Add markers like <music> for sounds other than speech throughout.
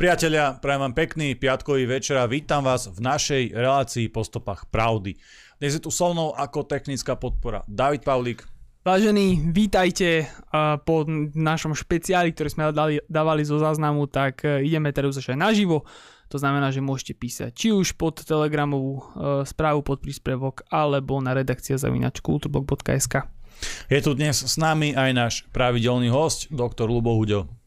Priatelia, prajem vám pekný piatkový večer a vítam vás v našej relácii po stopách pravdy. Dnes je tu so mnou ako technická podpora David Pavlík. Vážení, vítajte po našom špeciáli, ktorý sme dali, dávali zo záznamu, tak e, ideme teraz už aj naživo. To znamená, že môžete písať či už pod telegramovú e, správu pod príspevok, alebo na redakcia zavinač kulturblog.sk. Je tu dnes s nami aj náš pravidelný host, doktor Lubo Huďo.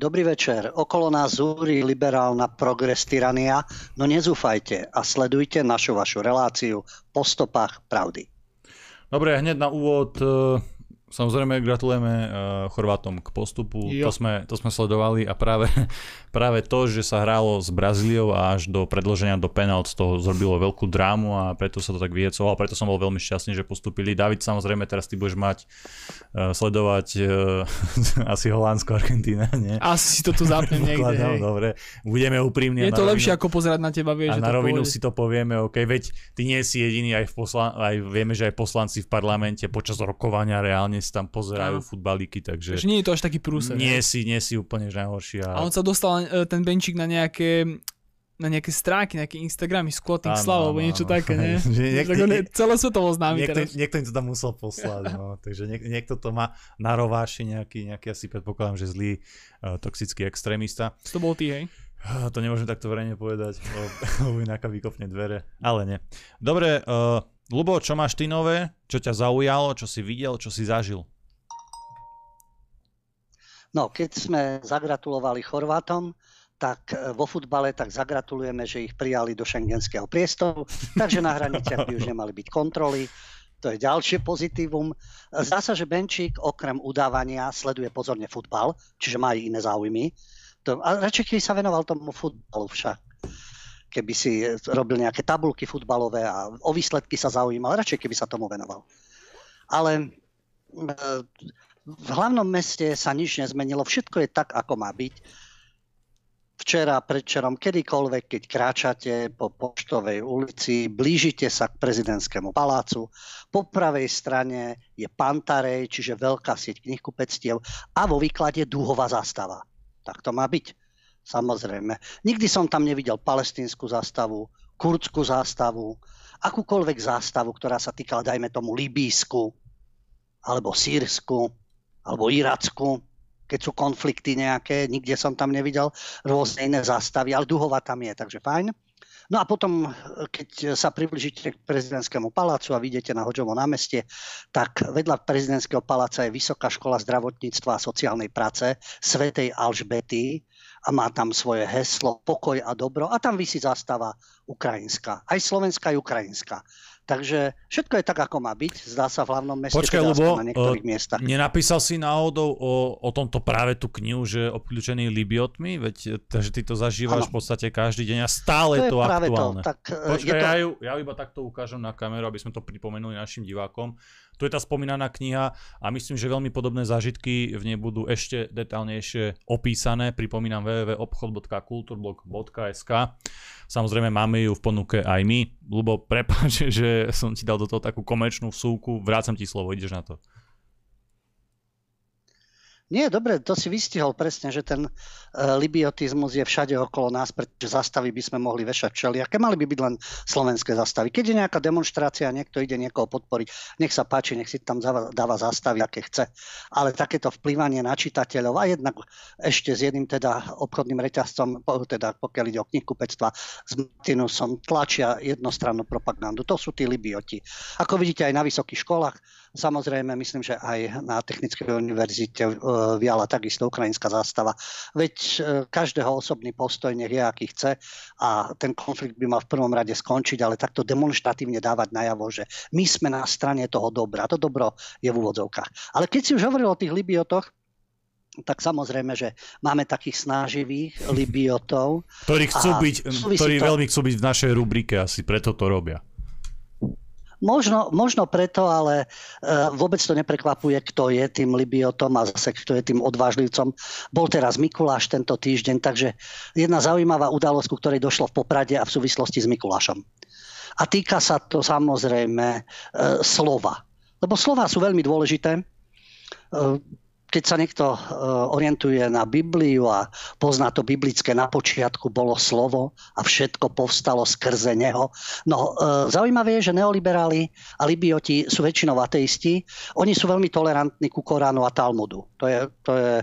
Dobrý večer. Okolo nás zúri liberálna progres tyrania, no nezúfajte a sledujte našu vašu reláciu po stopách pravdy. Dobre, hneď na úvod eh, Samozrejme gratulujeme uh, Chorvátom k postupu, to sme, to sme sledovali a práve, <laughs> práve to, že sa hrálo s Brazíliou a až do predloženia do penalt z toho zrobilo veľkú drámu a preto sa to tak vyjecovalo, preto som bol veľmi šťastný, že postupili. David, samozrejme teraz ty budeš mať uh, sledovať uh, <laughs> asi Holandsko, Argentína, nie? Asi si to tu zapnem <laughs> niekde. Hej. Dobre, budeme úprimní. Je to rovinu, lepšie ako pozerať na teba, vieš, A na rovinu si to povieme, ok, veď ty nie si jediný, aj, v poslan- aj vieme, že aj poslanci v parlamente počas rokovania reálne si tam pozerajú futbalíky, takže... Takže nie je to až taký prúser. Nie ne? si, nie si úplne najhorší. A... a on sa dostal e, ten benčík na nejaké na nejaké stránky, nejaké Instagramy, Squatting Slav, alebo niečo také, nie? <laughs> že niek- tak on je celosvetovo známy niekto, teraz. Niekto im to tam musel poslať, no. <laughs> Takže niek- niekto to má na rováši, nejaký, nejaký asi predpokladám, že zlý uh, toxický extrémista. To bol ty, hej? To nemôžem takto verejne povedať, <laughs> lebo ináka vykopne dvere, ale nie. Dobre, uh, Lubo, čo máš ty nové? Čo ťa zaujalo? Čo si videl? Čo si zažil? No, keď sme zagratulovali Chorvátom, tak e, vo futbale tak zagratulujeme, že ich prijali do šengenského priestoru, takže na hraniciach by už nemali byť kontroly. To je ďalšie pozitívum. Zdá sa, že Benčík okrem udávania sleduje pozorne futbal, čiže má aj iné záujmy. To, a radšej keby sa venoval tomu futbalu však keby si robil nejaké tabulky futbalové a o výsledky sa zaujímal, radšej keby sa tomu venoval. Ale e, v hlavnom meste sa nič nezmenilo, všetko je tak, ako má byť. Včera, predčerom, kedykoľvek, keď kráčate po Poštovej ulici, blížite sa k prezidentskému palácu. Po pravej strane je Pantarej, čiže veľká sieť knihkupectiev a vo výklade dúhová zástava. Tak to má byť. Samozrejme. Nikdy som tam nevidel palestínsku zástavu, kurdskú zástavu, akúkoľvek zástavu, ktorá sa týkala, dajme tomu, Libísku, alebo Sírsku, alebo Iracku, keď sú konflikty nejaké, nikde som tam nevidel rôzne iné zástavy, ale Duhova tam je, takže fajn. No a potom, keď sa približíte k prezidentskému palácu a vidíte na Hoďovo námestie, tak vedľa prezidentského paláca je Vysoká škola zdravotníctva a sociálnej práce Svetej Alžbety, a má tam svoje heslo pokoj a dobro a tam vysí zastava ukrajinská. Aj slovenská, aj ukrajinská. Takže všetko je tak, ako má byť. Zdá sa v hlavnom meste, Počkaj, teda Lubo, na niektorých uh, miestach. Nenapísal si náhodou o, o tomto práve tú knihu, že obklúčený libiotmi? Veď, takže ty to zažívaš ano. v podstate každý deň a stále to je to aktuálne. To, tak, Počkaj, je to... ja, ju, ja iba takto ukážem na kameru, aby sme to pripomenuli našim divákom. Tu je tá spomínaná kniha a myslím, že veľmi podobné zážitky v nej budú ešte detálnejšie opísané. Pripomínam www.obchod.kulturblog.sk Samozrejme máme ju v ponuke aj my. Lubo, prepáč, <laughs> že som ti dal do toho takú komerčnú vsúku. Vrácam ti slovo, ideš na to. Nie, dobre, to si vystihol presne, že ten uh, libiotizmus je všade okolo nás, pretože zastavy by sme mohli vešať všelijaké. Mali by byť len slovenské zastavy. Keď je nejaká demonstrácia a niekto ide niekoho podporiť, nech sa páči, nech si tam dáva zastavy, aké chce. Ale takéto vplyvanie na čitateľov a jednak ešte s jedným teda obchodným reťazcom, teda pokiaľ ide o knihkupectva, s Martinusom tlačia jednostrannú propagandu. To sú tí libioti. Ako vidíte aj na vysokých školách, samozrejme myslím, že aj na Technickej univerzite uh, viala takisto ukrajinská zástava. Veď e, každého osobný postoj nech je, aký chce a ten konflikt by mal v prvom rade skončiť, ale takto demonstratívne dávať najavo, že my sme na strane toho dobra. To dobro je v úvodzovkách. Ale keď si už hovoril o tých Libiotoch, tak samozrejme, že máme takých snáživých Libiotov. Ktorí, chcú byť, ktorí to... veľmi chcú byť v našej rubrike, asi preto to robia. Možno, možno preto, ale uh, vôbec to neprekvapuje, kto je tým Libiotom a zase kto je tým odvážlivcom. Bol teraz Mikuláš tento týždeň, takže jedna zaujímavá udalosť, ku ktorej došlo v Poprade a v súvislosti s Mikulášom. A týka sa to samozrejme uh, slova. Lebo slova sú veľmi dôležité. Uh, keď sa niekto e, orientuje na Bibliu a pozná to biblické, na počiatku bolo slovo a všetko povstalo skrze neho. No, e, zaujímavé je, že neoliberáli a libioti sú väčšinou ateisti. Oni sú veľmi tolerantní ku Koránu a Talmudu. To je, to je,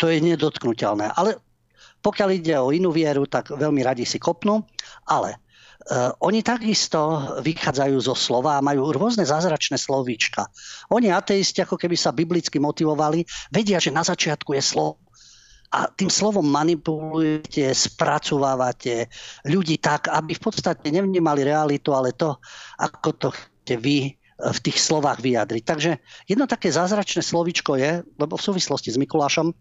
to je nedotknutelné. Ale pokiaľ ide o inú vieru, tak veľmi radi si kopnú. Ale oni takisto vychádzajú zo slova a majú rôzne zázračné slovíčka. Oni ateisti ako keby sa biblicky motivovali, vedia, že na začiatku je slovo a tým slovom manipulujete, spracovávate ľudí tak, aby v podstate nevnímali realitu, ale to, ako to chcete vy v tých slovách vyjadriť. Takže jedno také zázračné slovíčko je, lebo v súvislosti s Mikulášom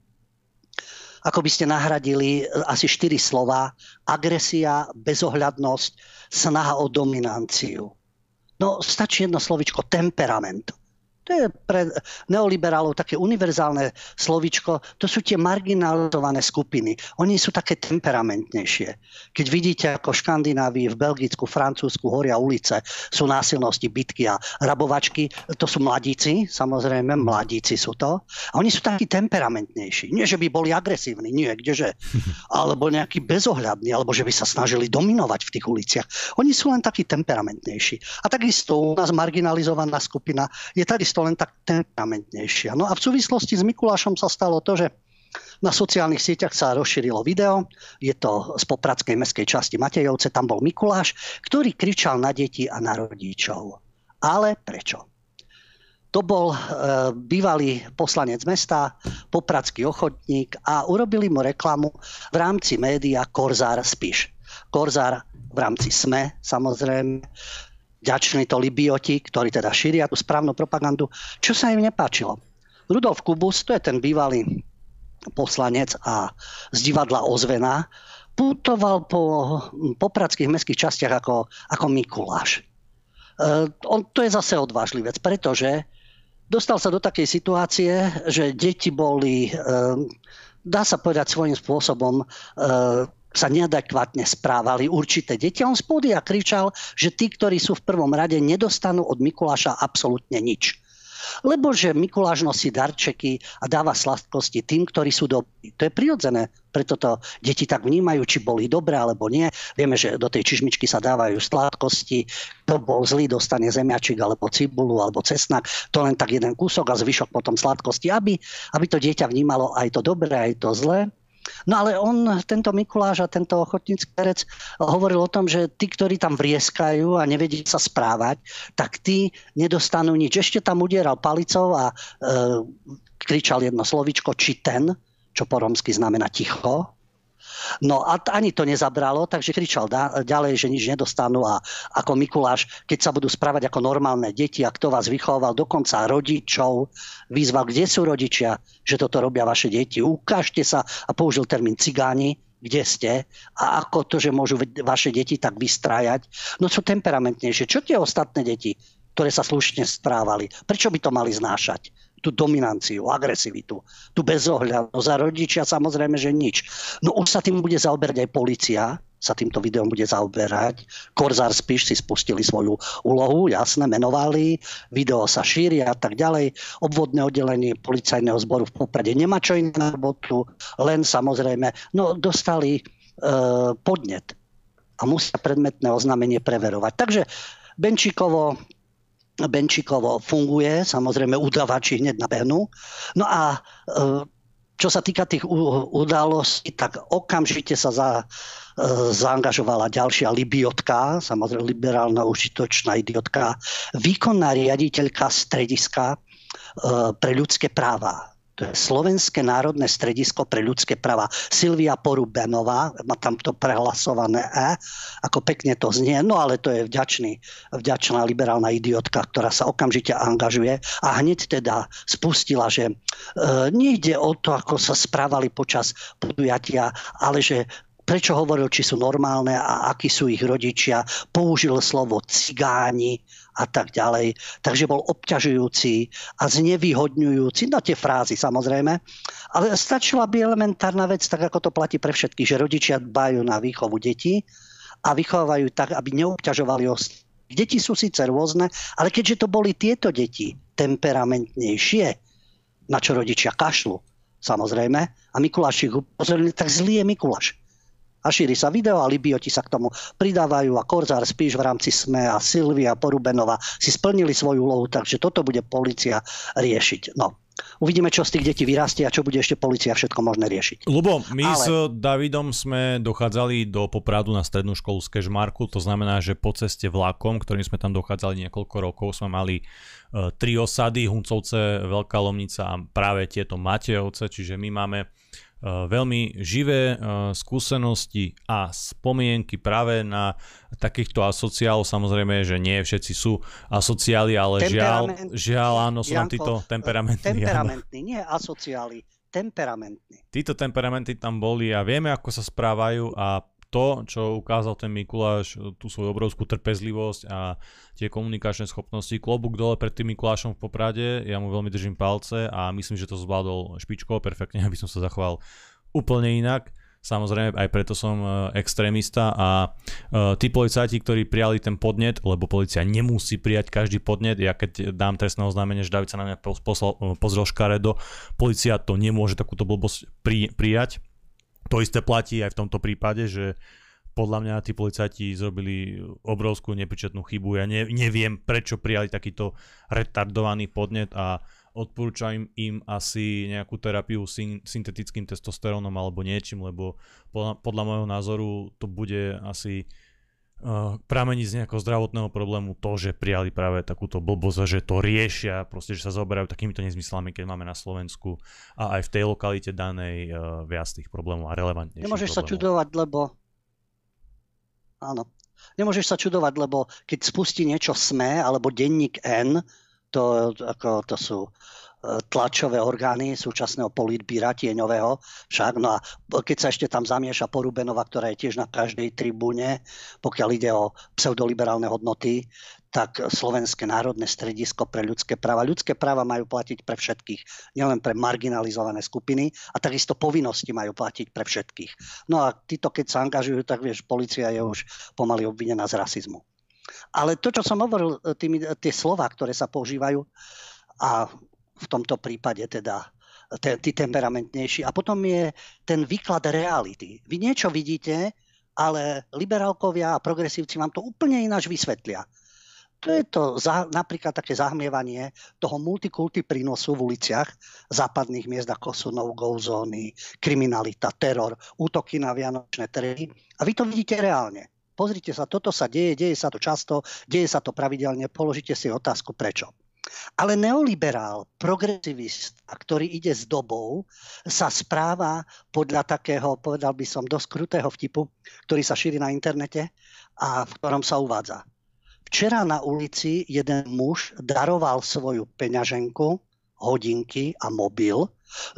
ako by ste nahradili e, asi štyri slova. Agresia, bezohľadnosť, snaha o dominanciu. No stačí jedno slovičko temperament. To je pre neoliberálov také univerzálne slovičko. To sú tie marginalizované skupiny. Oni sú také temperamentnejšie. Keď vidíte, ako v Škandinávii, v Belgicku, Francúzsku horia ulice, sú násilnosti, bitky a rabovačky, to sú mladíci, samozrejme, mladíci sú to. A oni sú takí temperamentnejší. Nie, že by boli agresívni, nie, kdeže. <laughs> Alebo nejakí bezohľadní, alebo že by sa snažili dominovať v tých uliciach. Oni sú len takí temperamentnejší. A takisto u nás marginalizovaná skupina je tady takisto len tak temperamentnejšia. No a v súvislosti s Mikulášom sa stalo to, že na sociálnych sieťach sa rozšírilo video, je to z popradskej meskej časti Matejovce, tam bol Mikuláš, ktorý kričal na deti a na rodičov. Ale prečo? To bol e, bývalý poslanec mesta, popradský ochotník a urobili mu reklamu v rámci média Korzár Spiš. Korzár v rámci SME, samozrejme, ďační to Libioti, ktorí teda šíria tú správnu propagandu. Čo sa im nepáčilo? Rudolf Kubus, to je ten bývalý poslanec a z divadla Ozvena, putoval po popradských mestských častiach ako, ako Mikuláš. E, on, to je zase odvážlivec, pretože dostal sa do takej situácie, že deti boli, e, dá sa povedať svojím spôsobom, e, sa neadekvátne správali určité deti. On spôdy a kričal, že tí, ktorí sú v prvom rade, nedostanú od Mikuláša absolútne nič. Lebo že Mikuláš nosí darčeky a dáva sladkosti tým, ktorí sú dobrí. To je prirodzené, preto to deti tak vnímajú, či boli dobré alebo nie. Vieme, že do tej čižmičky sa dávajú sladkosti. Kto bol zlý, dostane zemiačik alebo cibulu alebo cesnak. To len tak jeden kúsok a zvyšok potom sladkosti, aby, aby to dieťa vnímalo aj to dobré, aj to zlé No ale on, tento Mikuláš a tento ochotnícky herec hovoril o tom, že tí, ktorí tam vrieskajú a nevedia sa správať, tak tí nedostanú nič. Ešte tam udieral palicou a e, kričal jedno slovičko, či ten, čo po romsky znamená ticho. No a ani to nezabralo, takže kričal ďalej, že nič nedostanú a ako Mikuláš, keď sa budú správať ako normálne deti a kto vás vychoval, dokonca rodičov, vyzval, kde sú rodičia, že toto robia vaše deti. Ukážte sa a použil termín cigáni, kde ste a ako to, že môžu vaše deti tak vystrájať. No sú temperamentnejšie. Čo tie ostatné deti, ktoré sa slušne správali? Prečo by to mali znášať? Tú dominanciu, agresivitu, tú bezohľadnosť a rodičia samozrejme, že nič. No už sa tým bude zaoberať aj policia, sa týmto videom bude zaoberať. Korzár Spiš si spustili svoju úlohu, jasne, menovali, video sa šíri a tak ďalej. Obvodné oddelenie policajného zboru v Poprade nemá čo iné na robotu, len samozrejme, no dostali e, podnet a musia predmetné oznámenie preverovať. Takže Benčíkovo Benčíkovo funguje, samozrejme udavači hneď nabehnú. No a e, čo sa týka tých udalostí, tak okamžite sa za, e, zaangažovala ďalšia libiotka, samozrejme liberálna užitočná idiotka, výkonná riaditeľka strediska e, pre ľudské práva to je Slovenské národné stredisko pre ľudské práva. Silvia Porubenová, má tam to prehlasované E, ako pekne to znie, no ale to je vďačný, vďačná liberálna idiotka, ktorá sa okamžite angažuje a hneď teda spustila, že e, nejde o to, ako sa správali počas podujatia, ale že prečo hovoril, či sú normálne a akí sú ich rodičia. Použil slovo cigáni, a tak ďalej. Takže bol obťažujúci a znevýhodňujúci, no tie frázy samozrejme, ale stačila by elementárna vec, tak ako to platí pre všetkých, že rodičia dbajú na výchovu detí a vychovajú tak, aby neobťažovali ostatných. Deti sú síce rôzne, ale keďže to boli tieto deti temperamentnejšie, na čo rodičia kašlu, samozrejme. A Mikuláš ich upozorili, tak zlý je Mikuláš. A šíri sa video a Libioti sa k tomu pridávajú a Korzár spíš v rámci SME a Silvia Porubenova si splnili svoju úlohu, takže toto bude policia riešiť. No, Uvidíme, čo z tých detí vyrastie a čo bude ešte policia všetko možné riešiť. Lubo, my Ale... s Davidom sme dochádzali do Popradu na strednú školu z Kežmarku, to znamená, že po ceste vlakom, ktorým sme tam dochádzali niekoľko rokov, sme mali uh, tri osady, Huncovce, Veľká Lomnica a práve tieto Matejovce, čiže my máme veľmi živé eh, skúsenosti a spomienky práve na takýchto asociálov. Samozrejme, že nie všetci sú asociáli, ale žiaľ, žiaľ áno, sú nám títo temperamentní. Temperamentní, nie asociáli temperamentní. Títo temperamenty tam boli a vieme, ako sa správajú a to, čo ukázal ten Mikuláš, tú svoju obrovskú trpezlivosť a tie komunikačné schopnosti. Klobúk dole pred tým Mikulášom v Poprade, ja mu veľmi držím palce a myslím, že to zvládol špičko perfektne, <laughs> aby som sa zachoval úplne inak. Samozrejme, aj preto som e, extrémista a uh, tí policajti, ktorí prijali ten podnet, lebo policia nemusí prijať každý podnet, ja keď dám trestné oznámenie, že David sa na mňa poslal, e, pozrel škaredo, policia to nemôže takúto blbosť pri, prijať, to isté platí aj v tomto prípade, že podľa mňa tí policajti zrobili obrovskú nepričetnú chybu. Ja ne, neviem, prečo prijali takýto retardovaný podnet a odporúčam im asi nejakú terapiu syn, syntetickým testosterónom alebo niečím, lebo podľa, podľa môjho názoru to bude asi uh, pramení z nejakého zdravotného problému to, že prijali práve takúto blbosť, že to riešia, proste, že sa zaoberajú takýmito nezmyslami, keď máme na Slovensku a aj v tej lokalite danej uh, viac tých problémov a relevantnejších Nemôžeš problémov. sa čudovať, lebo áno, nemôžeš sa čudovať, lebo keď spustí niečo SME alebo denník N, to, ako, to sú tlačové orgány súčasného politbíra tieňového. Však, no a keď sa ešte tam zamieša Porubenova, ktorá je tiež na každej tribúne, pokiaľ ide o pseudoliberálne hodnoty, tak Slovenské národné stredisko pre ľudské práva. Ľudské práva majú platiť pre všetkých, nielen pre marginalizované skupiny a takisto povinnosti majú platiť pre všetkých. No a títo, keď sa angažujú, tak vieš, policia je už pomaly obvinená z rasizmu. Ale to, čo som hovoril, tými, tie slova, ktoré sa používajú, a v tomto prípade teda ten, tí temperamentnejší. A potom je ten výklad reality. Vy niečo vidíte, ale liberálkovia a progresívci vám to úplne ináč vysvetlia. To je to za, napríklad také zahmievanie toho multikulty prínosu v uliciach západných miest, ako sú no-go zóny, kriminalita, teror, útoky na vianočné trhy. A vy to vidíte reálne. Pozrite sa, toto sa deje, deje sa to často, deje sa to pravidelne, položite si otázku prečo. Ale neoliberál, progresivist, ktorý ide s dobou, sa správa podľa takého, povedal by som, dosť krutého vtipu, ktorý sa šíri na internete a v ktorom sa uvádza. Včera na ulici jeden muž daroval svoju peňaženku, hodinky a mobil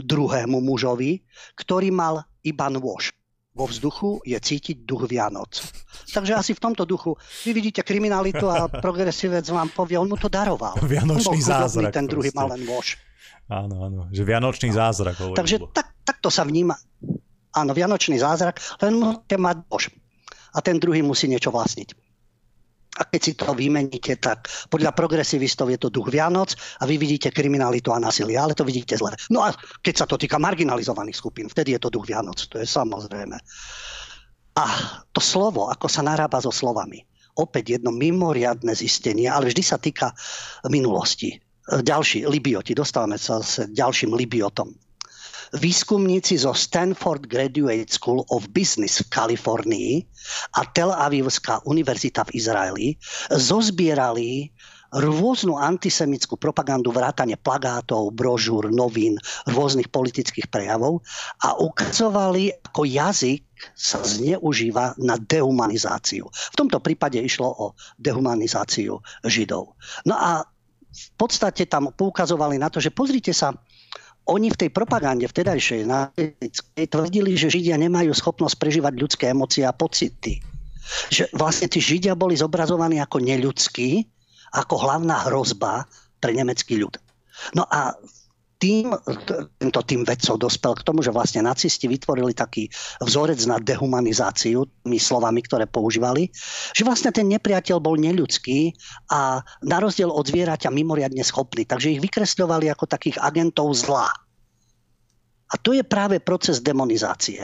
druhému mužovi, ktorý mal iba nôž vo vzduchu je cítiť duch Vianoc. Takže asi v tomto duchu vy vidíte kriminalitu a progresívec vám povie, on mu to daroval. <laughs> Vianočný zázrak. Ten druhý mal len nôž. Áno, áno, že Vianočný zázrak. Takže tak, takto sa vníma. Áno, Vianočný zázrak, len môžete mať nôž. A ten druhý musí niečo vlastniť. A keď si to vymeníte, tak podľa progresivistov je to duch Vianoc a vy vidíte kriminalitu a násilie, ale to vidíte zle. No a keď sa to týka marginalizovaných skupín, vtedy je to duch Vianoc, to je samozrejme. A to slovo, ako sa narába so slovami, opäť jedno mimoriadne zistenie, ale vždy sa týka minulosti. Ďalší, Libioti, dostávame sa s ďalším Libiotom výskumníci zo Stanford Graduate School of Business v Kalifornii a Tel Avivská univerzita v Izraeli zozbierali rôznu antisemickú propagandu, vrátane plagátov, brožúr, novín, rôznych politických prejavov a ukazovali, ako jazyk sa zneužíva na dehumanizáciu. V tomto prípade išlo o dehumanizáciu Židov. No a v podstate tam poukazovali na to, že pozrite sa, oni v tej propagande vtedajšej tvrdili, že Židia nemajú schopnosť prežívať ľudské emócie a pocity. Že vlastne tí Židia boli zobrazovaní ako neľudskí, ako hlavná hrozba pre nemecký ľud. No a tým, tento tým vedcov dospel k tomu, že vlastne nacisti vytvorili taký vzorec na dehumanizáciu, tými slovami, ktoré používali, že vlastne ten nepriateľ bol neľudský a na rozdiel od zvieraťa mimoriadne schopný. Takže ich vykresľovali ako takých agentov zla. A to je práve proces demonizácie.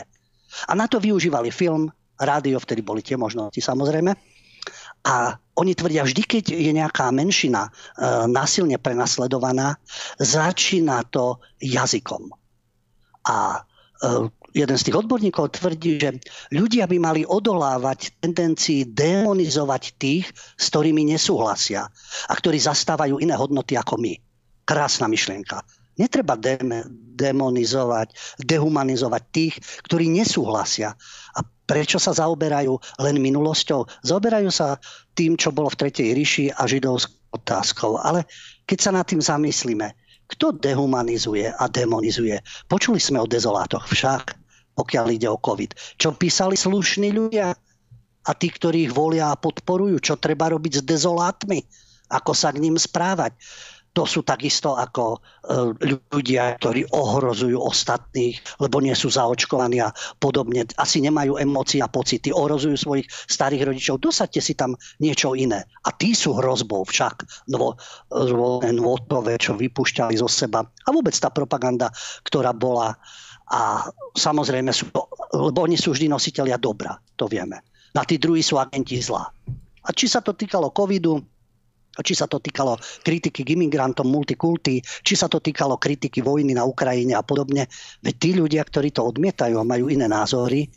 A na to využívali film, rádio, vtedy boli tie možnosti samozrejme, a oni tvrdia, vždy, keď je nejaká menšina e, násilne prenasledovaná, začína to jazykom. A e, jeden z tých odborníkov tvrdí, že ľudia by mali odolávať tendencii demonizovať tých, s ktorými nesúhlasia a ktorí zastávajú iné hodnoty ako my. Krásna myšlienka. Netreba demonizovať, dehumanizovať tých, ktorí nesúhlasia. A Prečo sa zaoberajú len minulosťou? Zaoberajú sa tým, čo bolo v Tretej ríši a židovskou otázkou. Ale keď sa nad tým zamyslíme, kto dehumanizuje a demonizuje? Počuli sme o dezolátoch však, pokiaľ ide o COVID. Čo písali slušní ľudia? A tí, ktorí ich volia a podporujú, čo treba robiť s dezolátmi? Ako sa k ním správať? To sú takisto ako e, ľudia, ktorí ohrozujú ostatných, lebo nie sú zaočkovaní a podobne. Asi nemajú emócie a pocity, ohrozujú svojich starých rodičov. Dosaďte si tam niečo iné. A tí sú hrozbou však rôzne nôtové, čo vypúšťali zo seba. A vôbec tá propaganda, ktorá bola. A samozrejme sú lebo oni sú vždy nositeľia dobra, to vieme. A tí druhí sú agenti zla. A či sa to týkalo covidu, či sa to týkalo kritiky k imigrantom, multikulty, či sa to týkalo kritiky vojny na Ukrajine a podobne. Veď tí ľudia, ktorí to odmietajú a majú iné názory,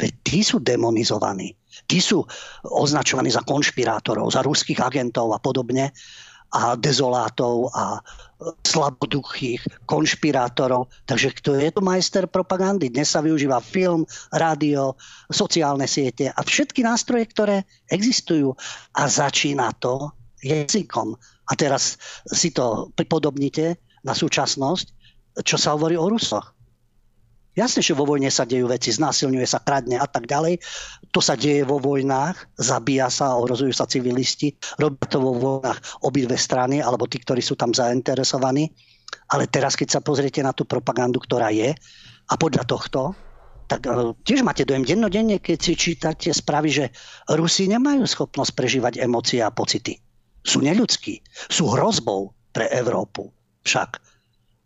veď tí sú demonizovaní. Tí sú označovaní za konšpirátorov, za ruských agentov a podobne a dezolátov a slaboduchých konšpirátorov. Takže kto je to majster propagandy? Dnes sa využíva film, rádio, sociálne siete a všetky nástroje, ktoré existujú. A začína to jazykom. A teraz si to pripodobnite na súčasnosť, čo sa hovorí o Rusoch. Jasne, že vo vojne sa dejú veci, znásilňuje sa, kradne a tak ďalej. To sa deje vo vojnách, zabíja sa, ohrozujú sa civilisti. Robia to vo vojnách obidve strany, alebo tí, ktorí sú tam zainteresovaní. Ale teraz, keď sa pozriete na tú propagandu, ktorá je, a podľa tohto, tak e, tiež máte dojem dennodenne, keď si čítate správy, že Rusi nemajú schopnosť prežívať emócie a pocity sú neľudskí, sú hrozbou pre Európu však.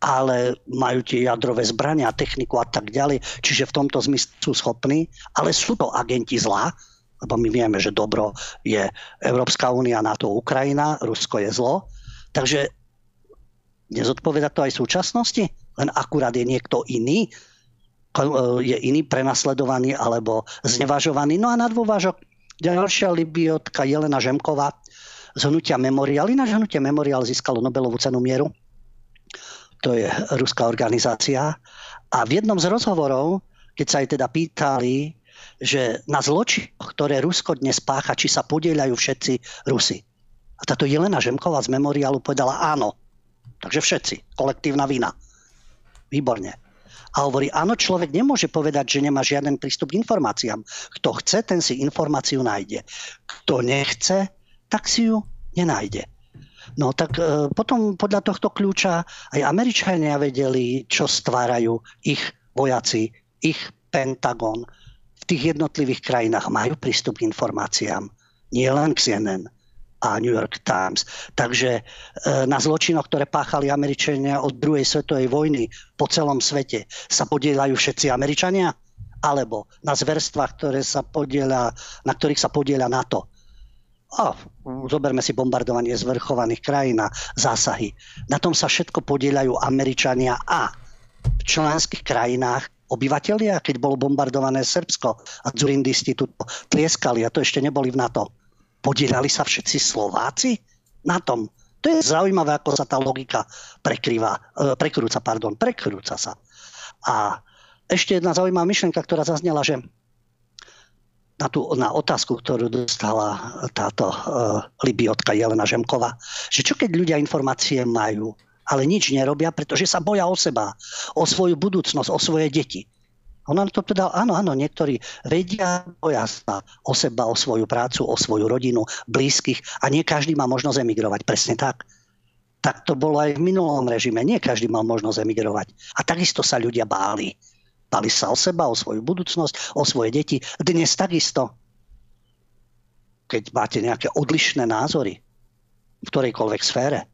Ale majú tie jadrové zbrania, techniku a tak ďalej. Čiže v tomto zmysle sú schopní, ale sú to agenti zla, lebo my vieme, že dobro je Európska únia, NATO, Ukrajina, Rusko je zlo. Takže nezodpoveda to aj v súčasnosti? Len akurát je niekto iný, je iný prenasledovaný alebo znevažovaný. No a na dôvážok ďalšia libiotka Jelena Žemková, z hnutia Memorial. Ináč hnutie Memorial získalo Nobelovú cenu mieru. To je ruská organizácia. A v jednom z rozhovorov, keď sa aj teda pýtali, že na zločinoch, ktoré Rusko dnes pácha, či sa podieľajú všetci Rusi. A táto Jelena Žemková z Memorialu povedala áno. Takže všetci. Kolektívna vina. Výborne. A hovorí, áno, človek nemôže povedať, že nemá žiaden prístup k informáciám. Kto chce, ten si informáciu nájde. Kto nechce, tak si ju nenájde. No tak e, potom podľa tohto kľúča aj Američania vedeli, čo stvárajú ich vojaci, ich Pentagon. V tých jednotlivých krajinách majú prístup k informáciám. Nie len k CNN a New York Times. Takže e, na zločinoch, ktoré páchali Američania od druhej svetovej vojny po celom svete, sa podielajú všetci Američania? Alebo na zverstvách, ktoré sa podieľa, na ktorých sa podieľa NATO? A zoberme si bombardovanie zvrchovaných krajín a zásahy. Na tom sa všetko podielajú Američania a v členských krajinách obyvateľia, keď bolo bombardované Srbsko a Zurindisti tu tlieskali a to ešte neboli v NATO. Podielali sa všetci Slováci na tom. To je zaujímavé, ako sa tá logika prekrýva, e, prekrúca, pardon, prekrúca sa. A ešte jedna zaujímavá myšlienka, ktorá zaznela, že na, tú, na otázku, ktorú dostala táto uh, Libiotka Jelena Žemková, že čo keď ľudia informácie majú, ale nič nerobia, pretože sa boja o seba, o svoju budúcnosť, o svoje deti. Ona to teda, áno, áno, niektorí vedia, boja sa o seba, o svoju prácu, o svoju rodinu, blízkych a nie každý má možnosť emigrovať. Presne tak. Tak to bolo aj v minulom režime. Nie každý mal možnosť emigrovať. A takisto sa ľudia báli. Báli sa o seba, o svoju budúcnosť, o svoje deti. Dnes takisto. Keď máte nejaké odlišné názory v ktorejkoľvek sfére,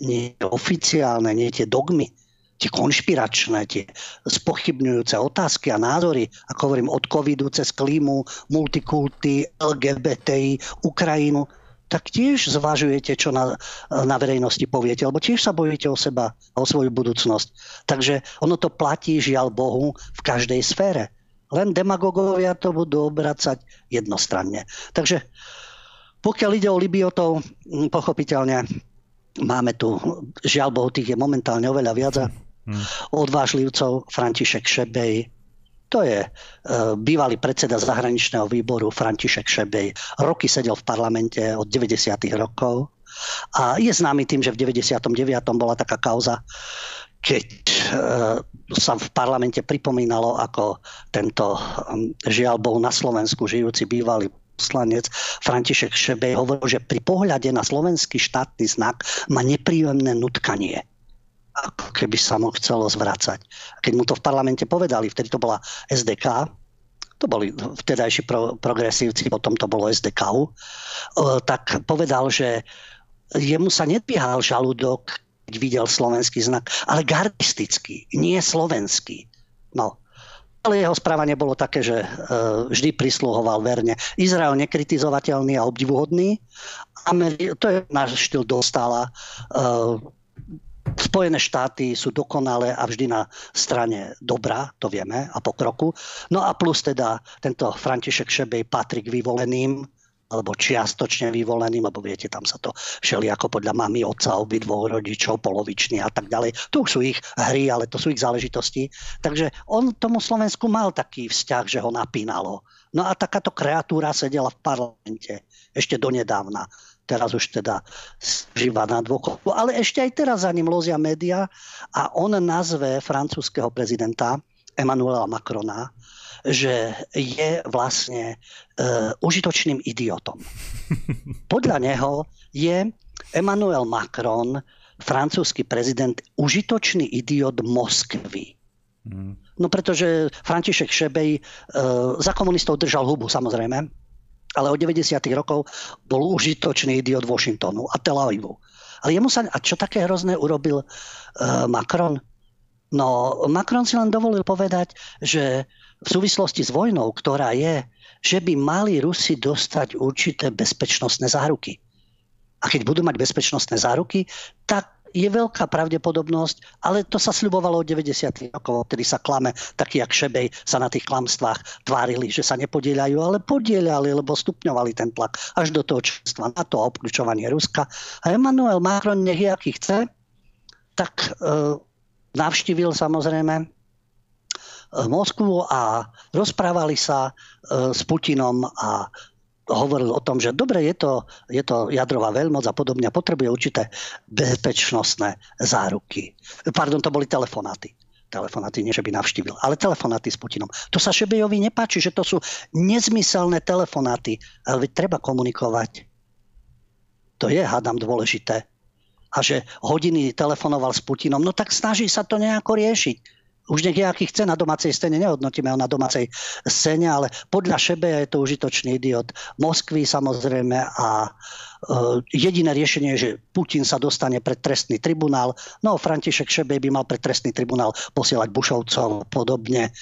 nie oficiálne, nie tie dogmy, tie konšpiračné, tie spochybňujúce otázky a názory, ako hovorím, od covidu cez klímu, multikulty, LGBTI, Ukrajinu, tak tiež zvažujete, čo na, na verejnosti poviete, lebo tiež sa bojíte o seba, o svoju budúcnosť. Takže ono to platí, žiaľ Bohu, v každej sfére. Len demagogovia to budú obracať jednostranne. Takže pokiaľ ide o Libiotov, pochopiteľne máme tu, žiaľ Bohu, tých je momentálne oveľa viac. Hmm. Odvážlivcov František Šebej, to je e, bývalý predseda zahraničného výboru František Šebej. Roky sedel v parlamente od 90. rokov a je známy tým, že v 99. bola taká kauza, keď e, sa v parlamente pripomínalo, ako tento žiaľ bol na Slovensku žijúci bývalý poslanec František Šebej hovoril, že pri pohľade na slovenský štátny znak má nepríjemné nutkanie ako keby sa mu chcelo zvracať. Keď mu to v parlamente povedali, vtedy to bola SDK, to boli vtedajší pro, progresívci, potom to bolo SDK, tak povedal, že jemu sa nedvíhal žalúdok, keď videl slovenský znak, ale gardistický, nie slovenský. No, ale jeho správanie bolo také, že vždy prisluhoval verne. Izrael nekritizovateľný a obdivuhodný. Ameri- to je náš štýl dostala. Spojené štáty sú dokonalé a vždy na strane dobrá, to vieme, a pokroku. No a plus teda tento František Šebej patrí k vyvoleným, alebo čiastočne vyvoleným, lebo viete, tam sa to šeli ako podľa mami, otca, dvoch rodičov, polovičný a tak ďalej. Tu sú ich hry, ale to sú ich záležitosti. Takže on tomu Slovensku mal taký vzťah, že ho napínalo. No a takáto kreatúra sedela v parlamente ešte donedávna teraz už teda žíva na dôchodku, ale ešte aj teraz za ním lozia média a on nazve francúzského prezidenta Emmanuela Macrona, že je vlastne e, užitočným idiotom. <laughs> Podľa neho je Emmanuel Macron, francúzsky prezident, užitočný idiot Moskvy. Mm. No pretože František Šebej e, za komunistov držal hubu, samozrejme ale od 90. rokov bol užitočný idiot Washingtonu a Tel Avivu. Ale jemu sa, a čo také hrozné urobil uh, Macron? No, Macron si len dovolil povedať, že v súvislosti s vojnou, ktorá je, že by mali Rusi dostať určité bezpečnostné záruky. A keď budú mať bezpečnostné záruky, tak je veľká pravdepodobnosť, ale to sa sľubovalo od 90. rokov, kedy sa klame, takí jak Šebej sa na tých klamstvách tvárili, že sa nepodielajú, ale podielali, lebo stupňovali ten tlak až do toho členstva to a obklúčovanie Ruska. A Emmanuel Macron, nech je aký chce, tak e, navštívil samozrejme e, Moskvu a rozprávali sa e, s Putinom a hovoril o tom, že dobre, je to, je to jadrová veľmoc a podobne, potrebuje určité bezpečnostné záruky. Pardon, to boli telefonáty telefonáty, nie že by navštívil, ale telefonáty s Putinom. To sa Šebejovi nepáči, že to sú nezmyselné telefonáty, ale treba komunikovať. To je, hádam, dôležité. A že hodiny telefonoval s Putinom, no tak snaží sa to nejako riešiť už nech aký chce na domácej scéne, nehodnotíme ho na domácej scéne, ale podľa Šebeja je to užitočný idiot. Moskvy samozrejme a jediné riešenie je, že Putin sa dostane pred trestný tribunál. No, František Šebej by mal pred trestný tribunál posielať Bušovcov podobne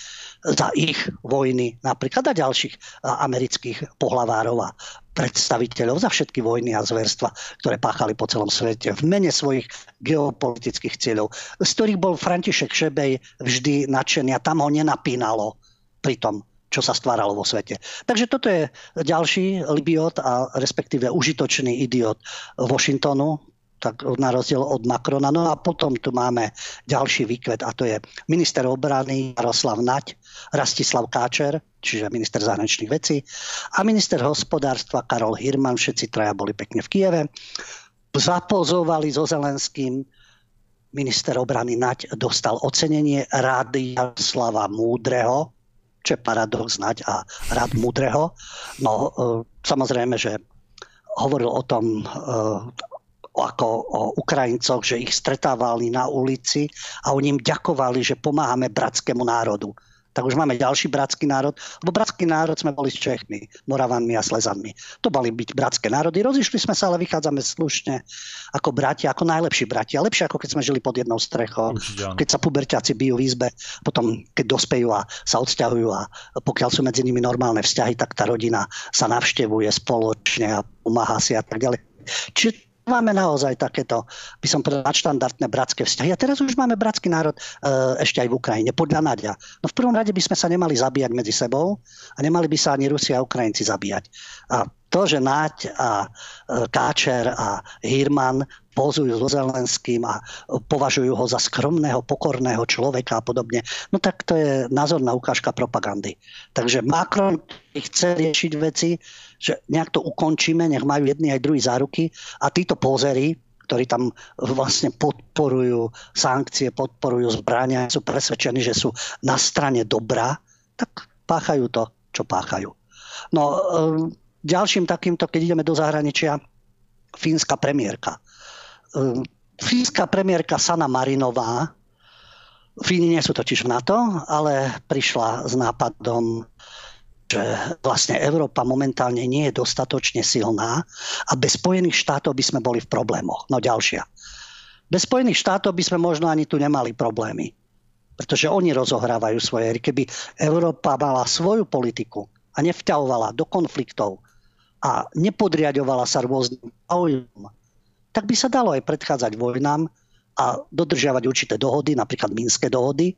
za ich vojny napríklad a ďalších amerických pohlavárov a predstaviteľov za všetky vojny a zverstva, ktoré páchali po celom svete v mene svojich geopolitických cieľov, z ktorých bol František Šebej vždy nadšený a tam ho nenapínalo pri tom, čo sa stváralo vo svete. Takže toto je ďalší libiot a respektíve užitočný idiot Washingtonu, tak na rozdiel od Macrona. No a potom tu máme ďalší výkvet a to je minister obrany Jaroslav Nať, Rastislav Káčer, čiže minister zahraničných vecí a minister hospodárstva Karol Hirman, všetci traja boli pekne v Kieve. Zapozovali so Zelenským, minister obrany Nať dostal ocenenie rády Jaroslava Múdreho, čo je paradox Nať a rád Múdreho. No, e, samozrejme, že hovoril o tom, e, ako o Ukrajincoch, že ich stretávali na ulici a oni im ďakovali, že pomáhame bratskému národu tak už máme ďalší bratský národ, lebo bratský národ sme boli s Čechmi, Moravanmi a Slezanmi. To mali byť bratské národy. Rozišli sme sa, ale vychádzame slušne ako bratia, ako najlepší bratia. Lepšie ako keď sme žili pod jednou strechou. Keď sa puberťáci bijú v izbe, potom keď dospejú a sa odsťahujú a pokiaľ sú medzi nimi normálne vzťahy, tak tá rodina sa navštevuje spoločne a pomáha si a tak ďalej. Čiže Máme naozaj takéto, by som povedal, nadštandardné bratské vzťahy. A teraz už máme bratský národ e, ešte aj v Ukrajine, podľa Nadia. No v prvom rade by sme sa nemali zabíjať medzi sebou a nemali by sa ani Rusi a Ukrajinci zabíjať. A to, že Naď a e, Káčer a Hirman pozujú so Zelenským a považujú ho za skromného, pokorného človeka a podobne, no tak to je názorná ukážka propagandy. Takže Macron chce riešiť veci, že nejak to ukončíme, nech majú jedni aj druhý záruky a títo pozery, ktorí tam vlastne podporujú sankcie, podporujú zbrania, sú presvedčení, že sú na strane dobra, tak páchajú to, čo páchajú. No, ehm, ďalším takýmto, keď ideme do zahraničia, fínska premiérka. Ehm, fínska premiérka Sana Marinová, Fíni nie sú totiž v NATO, ale prišla s nápadom že vlastne Európa momentálne nie je dostatočne silná a bez Spojených štátov by sme boli v problémoch. No ďalšia. Bez Spojených štátov by sme možno ani tu nemali problémy. Pretože oni rozohrávajú svoje. Keby Európa mala svoju politiku a nevťahovala do konfliktov a nepodriadovala sa rôznym záujmom, tak by sa dalo aj predchádzať vojnám a dodržiavať určité dohody, napríklad Minské dohody,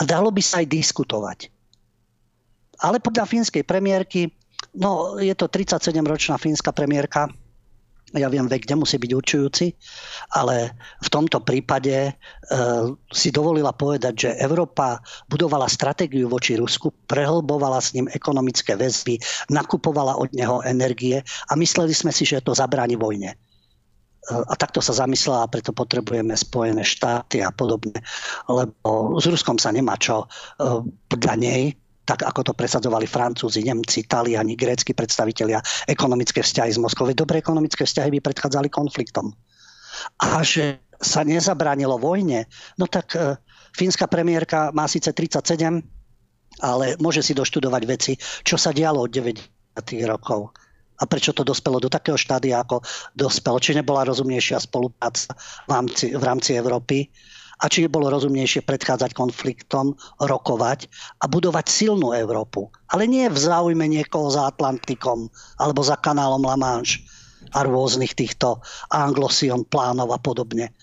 a dalo by sa aj diskutovať. Ale podľa fínskej premiérky, no je to 37-ročná fínska premiérka, ja viem, vek nemusí byť určujúci, ale v tomto prípade e, si dovolila povedať, že Európa budovala stratégiu voči Rusku, prehlbovala s ním ekonomické väzby, nakupovala od neho energie a mysleli sme si, že to zabráni vojne. E, a takto sa zamyslela preto potrebujeme Spojené štáty a podobne, lebo s Ruskom sa nemá čo e, podľa nej tak ako to presadzovali Francúzi, Nemci, Taliani, grécky predstavitelia, ekonomické vzťahy z Moskvy. Dobré ekonomické vzťahy by predchádzali konfliktom. A že sa nezabránilo vojne, no tak e, fínska premiérka má síce 37, ale môže si doštudovať veci, čo sa dialo od 90. rokov a prečo to dospelo do takého štádia, ako dospelo. Či nebola rozumnejšia spolupráca v rámci, v rámci Európy a či bolo rozumnejšie predchádzať konfliktom, rokovať a budovať silnú Európu. Ale nie v záujme niekoho za Atlantikom alebo za kanálom La Manche a rôznych týchto anglosion plánov a podobne.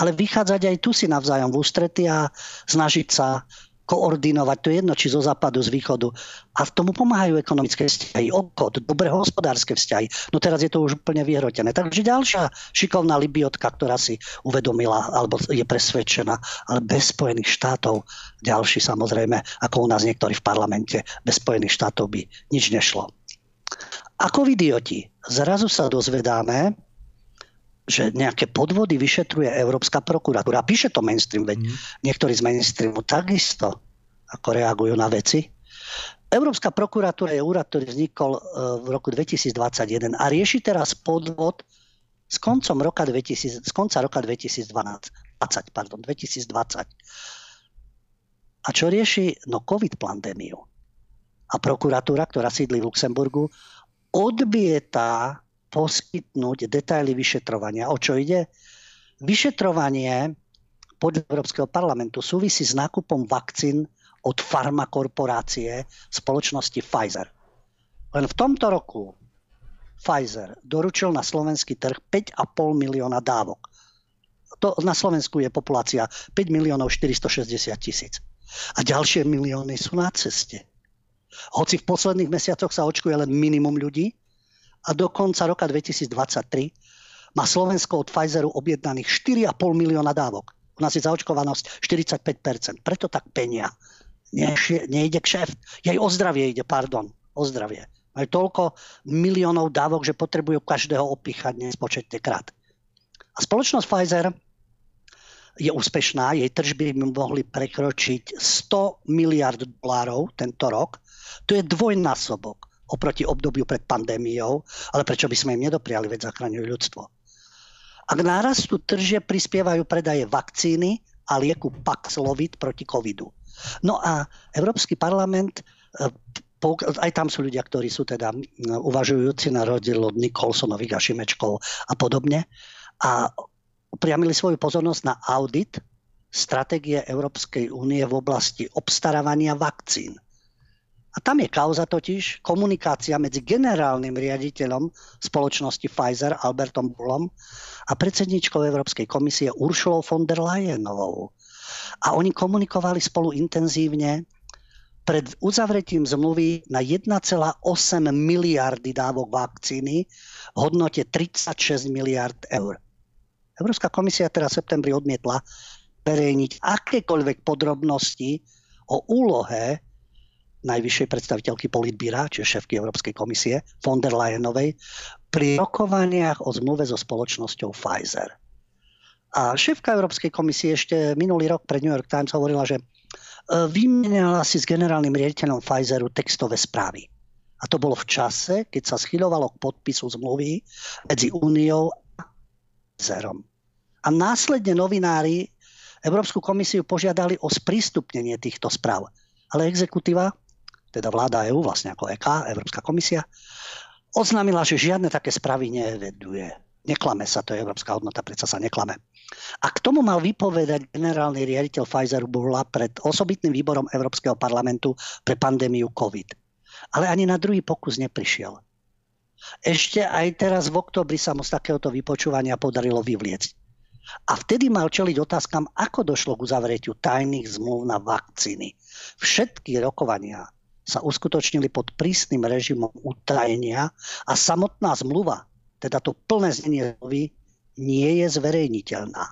Ale vychádzať aj tu si navzájom v ústrety a snažiť sa koordinovať, to je jedno, či zo západu, z východu. A tomu pomáhajú ekonomické vzťahy, obchod, dobré hospodárske vzťahy. No teraz je to už úplne vyhrotené. Takže ďalšia šikovná Libiotka, ktorá si uvedomila, alebo je presvedčená, ale bez Spojených štátov, ďalší samozrejme, ako u nás niektorí v parlamente, bez Spojených štátov by nič nešlo. Ako idioti, zrazu sa dozvedáme, že nejaké podvody vyšetruje Európska prokuratúra. Píše to mainstream, veď mm. niektorí z mainstreamu takisto ako reagujú na veci. Európska prokuratúra je úrad, ktorý vznikol e, v roku 2021 a rieši teraz podvod s koncom roka 2000, z konca roka 2012, 20, pardon, 2020. A čo rieši? No COVID pandémiu. A prokuratúra, ktorá sídli v Luxemburgu, odbieta poskytnúť detaily vyšetrovania. O čo ide? Vyšetrovanie podľa Európskeho parlamentu súvisí s nákupom vakcín od farmakorporácie spoločnosti Pfizer. Len v tomto roku Pfizer doručil na slovenský trh 5,5 milióna dávok. To na Slovensku je populácia 5 miliónov 460 tisíc. A ďalšie milióny sú na ceste. Hoci v posledných mesiacoch sa očkuje len minimum ľudí, a do konca roka 2023 má Slovensko od Pfizeru objednaných 4,5 milióna dávok. U nás je zaočkovanosť 45%. Preto tak penia. Nie, nejde kšeft. Jej o zdravie ide, pardon. O zdravie. Majú toľko miliónov dávok, že potrebujú každého opichať nespočetne krát. A spoločnosť Pfizer je úspešná, jej tržby by mohli prekročiť 100 miliard dolárov tento rok. To je dvojnásobok oproti obdobiu pred pandémiou, ale prečo by sme im nedopriali, veď zachraňujú ľudstvo. A k nárastu trže prispievajú predaje vakcíny a lieku Paxlovid proti covidu. No a Európsky parlament e, aj tam sú ľudia, ktorí sú teda uvažujúci na rozdiel od Nikolsonových a Šimečkov a podobne. A upriamili svoju pozornosť na audit stratégie Európskej únie v oblasti obstarávania vakcín. A tam je kauza totiž komunikácia medzi generálnym riaditeľom spoločnosti Pfizer Albertom Bullom a predsedničkou Európskej komisie Uršulou von der Leyenovou. A oni komunikovali spolu intenzívne pred uzavretím zmluvy na 1,8 miliardy dávok vakcíny v hodnote 36 miliard eur. Európska komisia teraz v septembri odmietla verejniť akékoľvek podrobnosti o úlohe najvyššej predstaviteľky Politbíra, čiže šéfky Európskej komisie, von der Leyenovej, pri rokovaniach o zmluve so spoločnosťou Pfizer. A šéfka Európskej komisie ešte minulý rok pre New York Times hovorila, že e, vymenila si s generálnym riaditeľom Pfizeru textové správy. A to bolo v čase, keď sa schylovalo k podpisu zmluvy medzi Úniou a Pfizerom. A následne novinári Európsku komisiu požiadali o sprístupnenie týchto správ. Ale exekutíva, teda vláda EÚ, vlastne ako EK, Európska komisia, oznámila, že žiadne také správy neveduje. Neklame sa, to je európska hodnota, predsa sa neklame. A k tomu mal vypovedať generálny riaditeľ Pfizeru Burla pred osobitným výborom Európskeho parlamentu pre pandémiu COVID. Ale ani na druhý pokus neprišiel. Ešte aj teraz v oktobri sa mu z takéhoto vypočúvania podarilo vyvliecť. A vtedy mal čeliť otázkam, ako došlo k uzavretiu tajných zmluv na vakcíny. Všetky rokovania sa uskutočnili pod prísnym režimom utajenia a samotná zmluva, teda to plné znenie zmluvy, nie je zverejniteľná.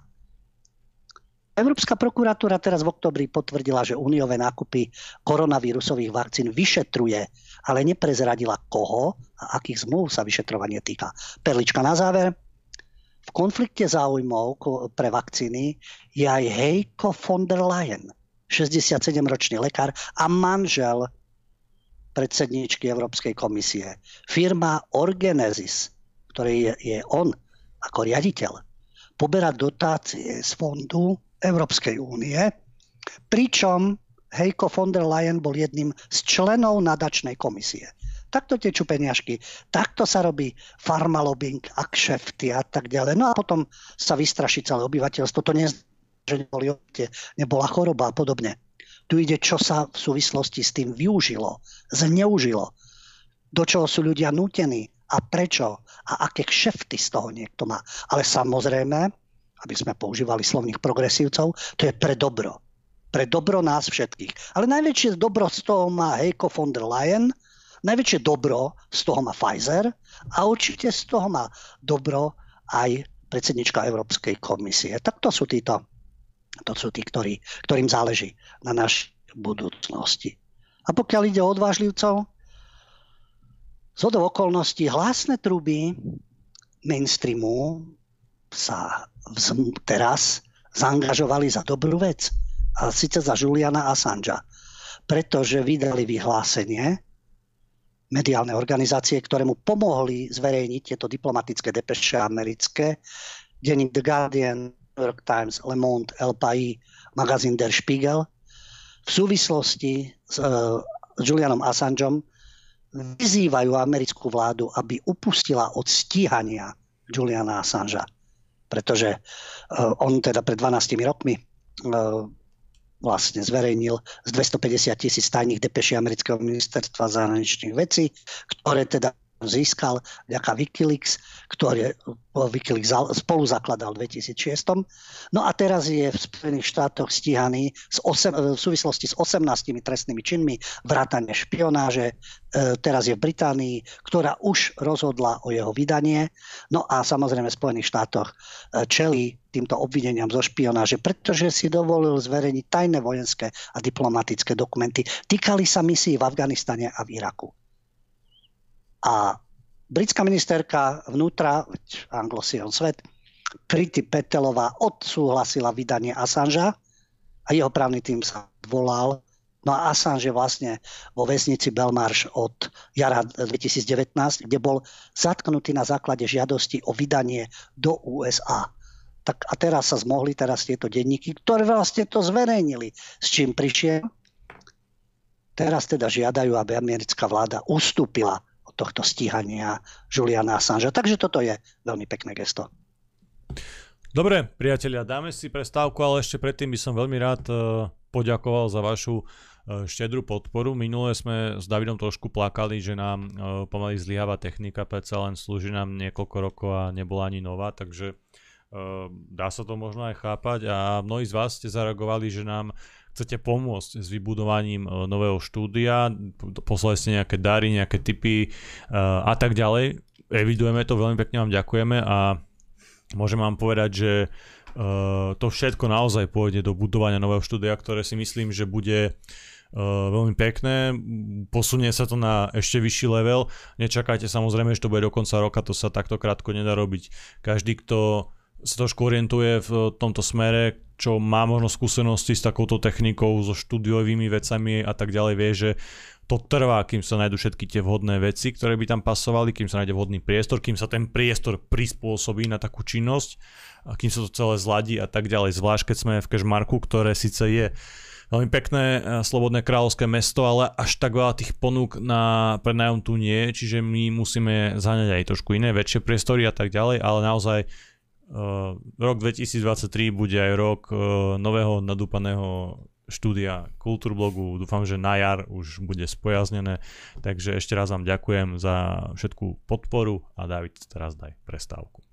Európska prokuratúra teraz v oktobri potvrdila, že úniové nákupy koronavírusových vakcín vyšetruje, ale neprezradila koho a akých zmluv sa vyšetrovanie týka. Perlička na záver v konflikte záujmov pre vakcíny je aj Heiko von der Leyen, 67-ročný lekár a manžel predsedníčky Európskej komisie. Firma Orgenesis, ktorý je, je on ako riaditeľ, poberá dotácie z fondu Európskej únie, pričom Heiko von der Leyen bol jedným z členov nadačnej komisie takto tečú peniažky, takto sa robí farmalobing a kšefty a tak ďalej. No a potom sa vystraší celé obyvateľstvo. To nie že neboli nebola choroba a podobne. Tu ide, čo sa v súvislosti s tým využilo, zneužilo, do čoho sú ľudia nútení a prečo a aké kšefty z toho niekto má. Ale samozrejme, aby sme používali slovných progresívcov, to je pre dobro. Pre dobro nás všetkých. Ale najväčšie dobro z toho má Heiko von der Leyen, Najväčšie dobro z toho má Pfizer a určite z toho má dobro aj predsednička Európskej komisie. Tak to sú títo, to sú tí, ktorí, ktorým záleží na našej budúcnosti. A pokiaľ ide o odvážlivcov, z okolností hlásne truby mainstreamu sa vz- teraz zaangažovali za dobrú vec. A síce za Juliana Assangea. Pretože vydali vyhlásenie, mediálne organizácie, ktoré mu pomohli zverejniť tieto diplomatické depeše americké. Denník The Guardian, New York Times, Le Monde, El País, magazín Der Spiegel. V súvislosti s uh, Julianom Assangeom vyzývajú americkú vládu, aby upustila od stíhania Juliana Assangea. Pretože uh, on teda pred 12 rokmi uh, vlastne zverejnil z 250 tisíc tajných depeší amerického ministerstva zahraničných vecí, ktoré teda získal vďaka Wikileaks, ktoré Wikileaks spolu zakladal v 2006. No a teraz je v Spojených štátoch stíhaný v súvislosti s 18 trestnými činmi, vrátane špionáže, e, teraz je v Británii, ktorá už rozhodla o jeho vydanie. No a samozrejme v Spojených štátoch e, čelí týmto obvineniam zo špionáže, pretože si dovolil zverejniť tajné vojenské a diplomatické dokumenty. Týkali sa misií v Afganistane a v Iraku. A britská ministerka vnútra, anglosian svet, Priti Petelová odsúhlasila vydanie Assangea a jeho právny tým sa volal. No a Assange vlastne vo väznici Belmarsh od jara 2019, kde bol zatknutý na základe žiadosti o vydanie do USA. Tak a teraz sa zmohli teraz tieto denníky, ktoré vlastne to zverejnili, s čím prišiel. Teraz teda žiadajú, aby americká vláda ustúpila od tohto stíhania Juliana Assange. Takže toto je veľmi pekné gesto. Dobre, priatelia, dáme si prestávku, ale ešte predtým by som veľmi rád uh, poďakoval za vašu uh, štedrú podporu. Minule sme s Davidom trošku plakali, že nám uh, pomaly zlyháva technika, predsa len slúži nám niekoľko rokov a nebola ani nová, takže dá sa to možno aj chápať a mnohí z vás ste zareagovali, že nám chcete pomôcť s vybudovaním nového štúdia, poslali ste nejaké dary, nejaké typy a tak ďalej. Evidujeme to, veľmi pekne vám ďakujeme a môžem vám povedať, že uh, to všetko naozaj pôjde do budovania nového štúdia, ktoré si myslím, že bude veľmi pekné. Posunie sa to na ešte vyšší level. Nečakajte samozrejme, že to bude do konca roka, to sa takto krátko nedá robiť. Každý, kto sa trošku orientuje v tomto smere, čo má možno skúsenosti s takouto technikou, so štúdiovými vecami a tak ďalej, vie, že to trvá, kým sa nájdú všetky tie vhodné veci, ktoré by tam pasovali, kým sa nájde vhodný priestor, kým sa ten priestor prispôsobí na takú činnosť, a kým sa to celé zladí a tak ďalej. Zvlášť keď sme v Kešmarku, ktoré síce je veľmi pekné slobodné kráľovské mesto, ale až tak veľa tých ponúk na prenajom tu nie, čiže my musíme zaňať aj trošku iné, väčšie priestory a tak ďalej, ale naozaj rok 2023 bude aj rok uh, nového nadúpaného štúdia Kultúrblogu. Dúfam, že na jar už bude spojaznené. Takže ešte raz vám ďakujem za všetku podporu a David, teraz daj prestávku.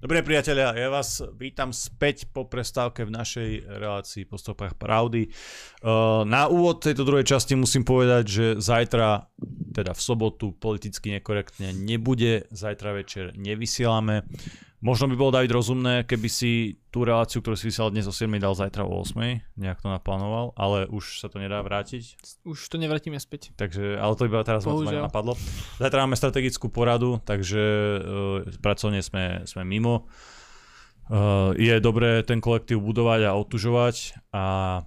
Dobre priatelia, ja vás vítam späť po prestávke v našej relácii po stopách pravdy. Na úvod tejto druhej časti musím povedať, že zajtra, teda v sobotu, politicky nekorektne nebude. Zajtra večer nevysielame. Možno by bolo David rozumné, keby si tú reláciu, ktorú si vysielal dnes o 7 dal zajtra o 8, nejak to naplánoval, ale už sa to nedá vrátiť. Už to nevrátime späť. Takže, ale to iba teraz ma napadlo. Zajtra máme strategickú poradu, takže uh, pracovne sme, sme mimo. Uh, je dobré ten kolektív budovať a otužovať a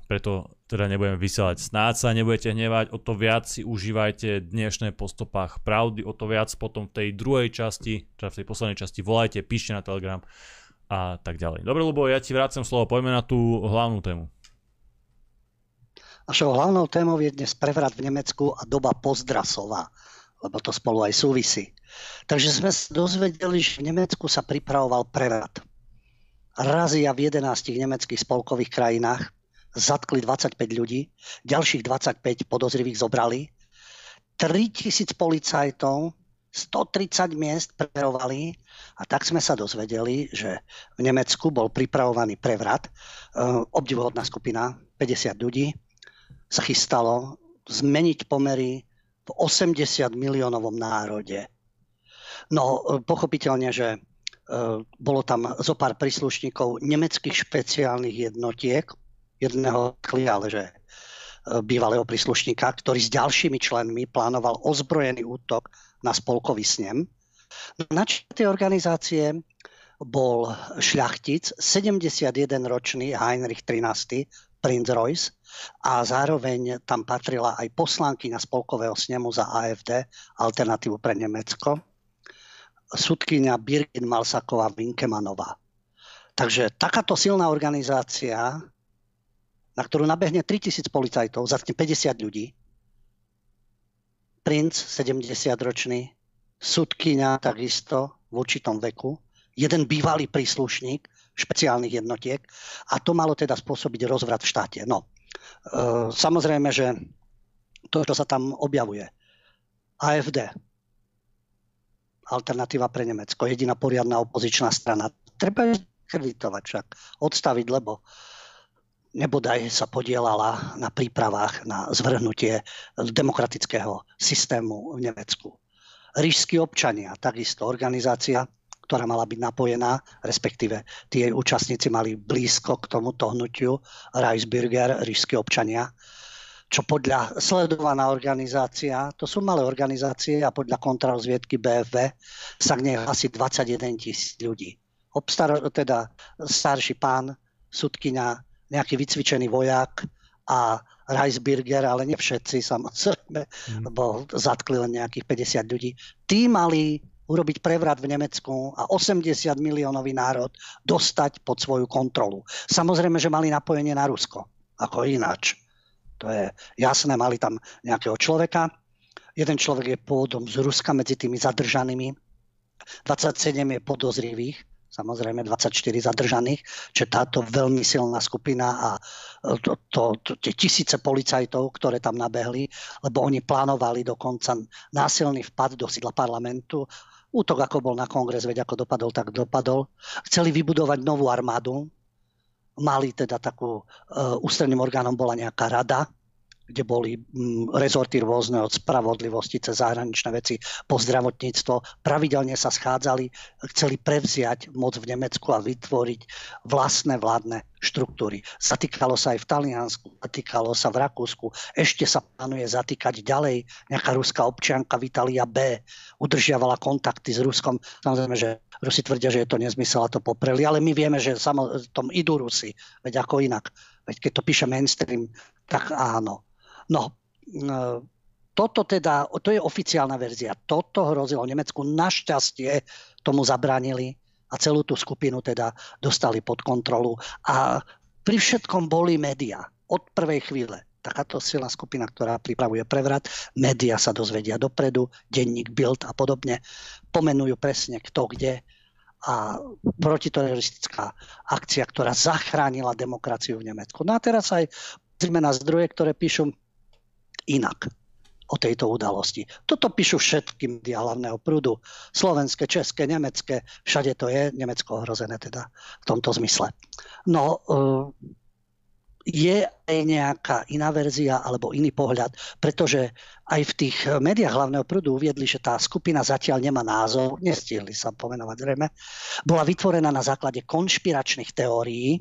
preto teda nebudeme vysielať. Snáď sa nebudete hnevať, o to viac si užívajte dnešné postupách pravdy, o to viac potom v tej druhej časti, teda v tej poslednej časti volajte, píšte na Telegram a tak ďalej. Dobre, Lubo, ja ti vrácam slovo, poďme na tú hlavnú tému. Našou hlavnou témou je dnes prevrat v Nemecku a doba pozdrasová, lebo to spolu aj súvisí. Takže sme dozvedeli, že v Nemecku sa pripravoval prevrat. Razia v 11 nemeckých spolkových krajinách zatkli 25 ľudí, ďalších 25 podozrivých zobrali, 3000 policajtov, 130 miest preverovali a tak sme sa dozvedeli, že v Nemecku bol pripravovaný prevrat. Uh, obdivuhodná skupina, 50 ľudí, sa chystalo zmeniť pomery v 80 miliónovom národe. No, e, pochopiteľne, že uh, bolo tam zo pár príslušníkov nemeckých špeciálnych jednotiek, jedného klia, ale že e, bývalého príslušníka, ktorý s ďalšími členmi plánoval ozbrojený útok na spolkový snem. Na tej organizácie bol šľachtic, 71-ročný Heinrich XIII, princ Royce, a zároveň tam patrila aj poslanky na spolkového snemu za AFD, alternatívu pre Nemecko, sudkynia Birgit Malsaková Winkemanová. Takže takáto silná organizácia na ktorú nabehne 3000 policajtov, zatkne 50 ľudí, princ 70-ročný, sudkyňa takisto v určitom veku, jeden bývalý príslušník špeciálnych jednotiek a to malo teda spôsobiť rozvrat v štáte. No, samozrejme, že to, čo sa tam objavuje, AFD, alternatíva pre Nemecko, jediná poriadna opozičná strana, treba kreditovať však, odstaviť, lebo nebodaj sa podielala na prípravách na zvrhnutie demokratického systému v Nemecku. Rížskí občania, takisto organizácia, ktorá mala byť napojená, respektíve tie účastníci mali blízko k tomuto hnutiu, Reisbürger, rížskí občania, čo podľa sledovaná organizácia, to sú malé organizácie a podľa kontrarozviedky BFV sa k nej hlasí 21 tisíc ľudí. Obstar, teda starší pán, sudkynia nejaký vycvičený vojak a Reisbürger, ale nie všetci samozrejme, mm. lebo zatkli len nejakých 50 ľudí. Tí mali urobiť prevrat v Nemecku a 80 miliónový národ dostať pod svoju kontrolu. Samozrejme, že mali napojenie na Rusko. Ako ináč. To je jasné, mali tam nejakého človeka. Jeden človek je pôvodom z Ruska medzi tými zadržanými. 27 je podozrivých samozrejme 24 zadržaných, že táto veľmi silná skupina a e, to, to, to, tie tisíce policajtov, ktoré tam nabehli, lebo oni plánovali dokonca násilný vpad do sídla parlamentu. Útok, ako bol na kongres, veď ako dopadol, tak dopadol. Chceli vybudovať novú armádu. Mali teda takú, uh, ústredným orgánom bola nejaká rada, kde boli mm, rezorty rôzne od spravodlivosti cez zahraničné veci po zdravotníctvo. Pravidelne sa schádzali, chceli prevziať moc v Nemecku a vytvoriť vlastné vládne štruktúry. Zatýkalo sa aj v Taliansku, zatýkalo sa v Rakúsku, ešte sa plánuje zatýkať ďalej. Nejaká ruská občianka Vitalia B. udržiavala kontakty s Ruskom. Samozrejme, že Rusi tvrdia, že je to nezmysel a to popreli, ale my vieme, že samo, tom idú Rusi, veď ako inak. Veď keď to píše mainstream, tak áno. No, e, toto teda, to je oficiálna verzia. Toto hrozilo Nemecku. Našťastie tomu zabránili a celú tú skupinu teda dostali pod kontrolu. A pri všetkom boli média od prvej chvíle. Takáto silná skupina, ktorá pripravuje prevrat, média sa dozvedia dopredu, denník Bild a podobne, pomenujú presne kto kde a protiteroristická akcia, ktorá zachránila demokraciu v Nemecku. No a teraz aj pozrime na zdroje, ktoré píšu inak o tejto udalosti. Toto píšu všetky médiá hlavného prúdu. Slovenské, české, nemecké, všade to je, Nemecko ohrozené teda v tomto zmysle. No, eh, je aj nejaká iná verzia alebo iný pohľad, pretože aj v tých médiách hlavného prúdu uviedli, že tá skupina zatiaľ nemá názov, nestihli sa pomenovať zrejme, bola vytvorená na základe konšpiračných teórií,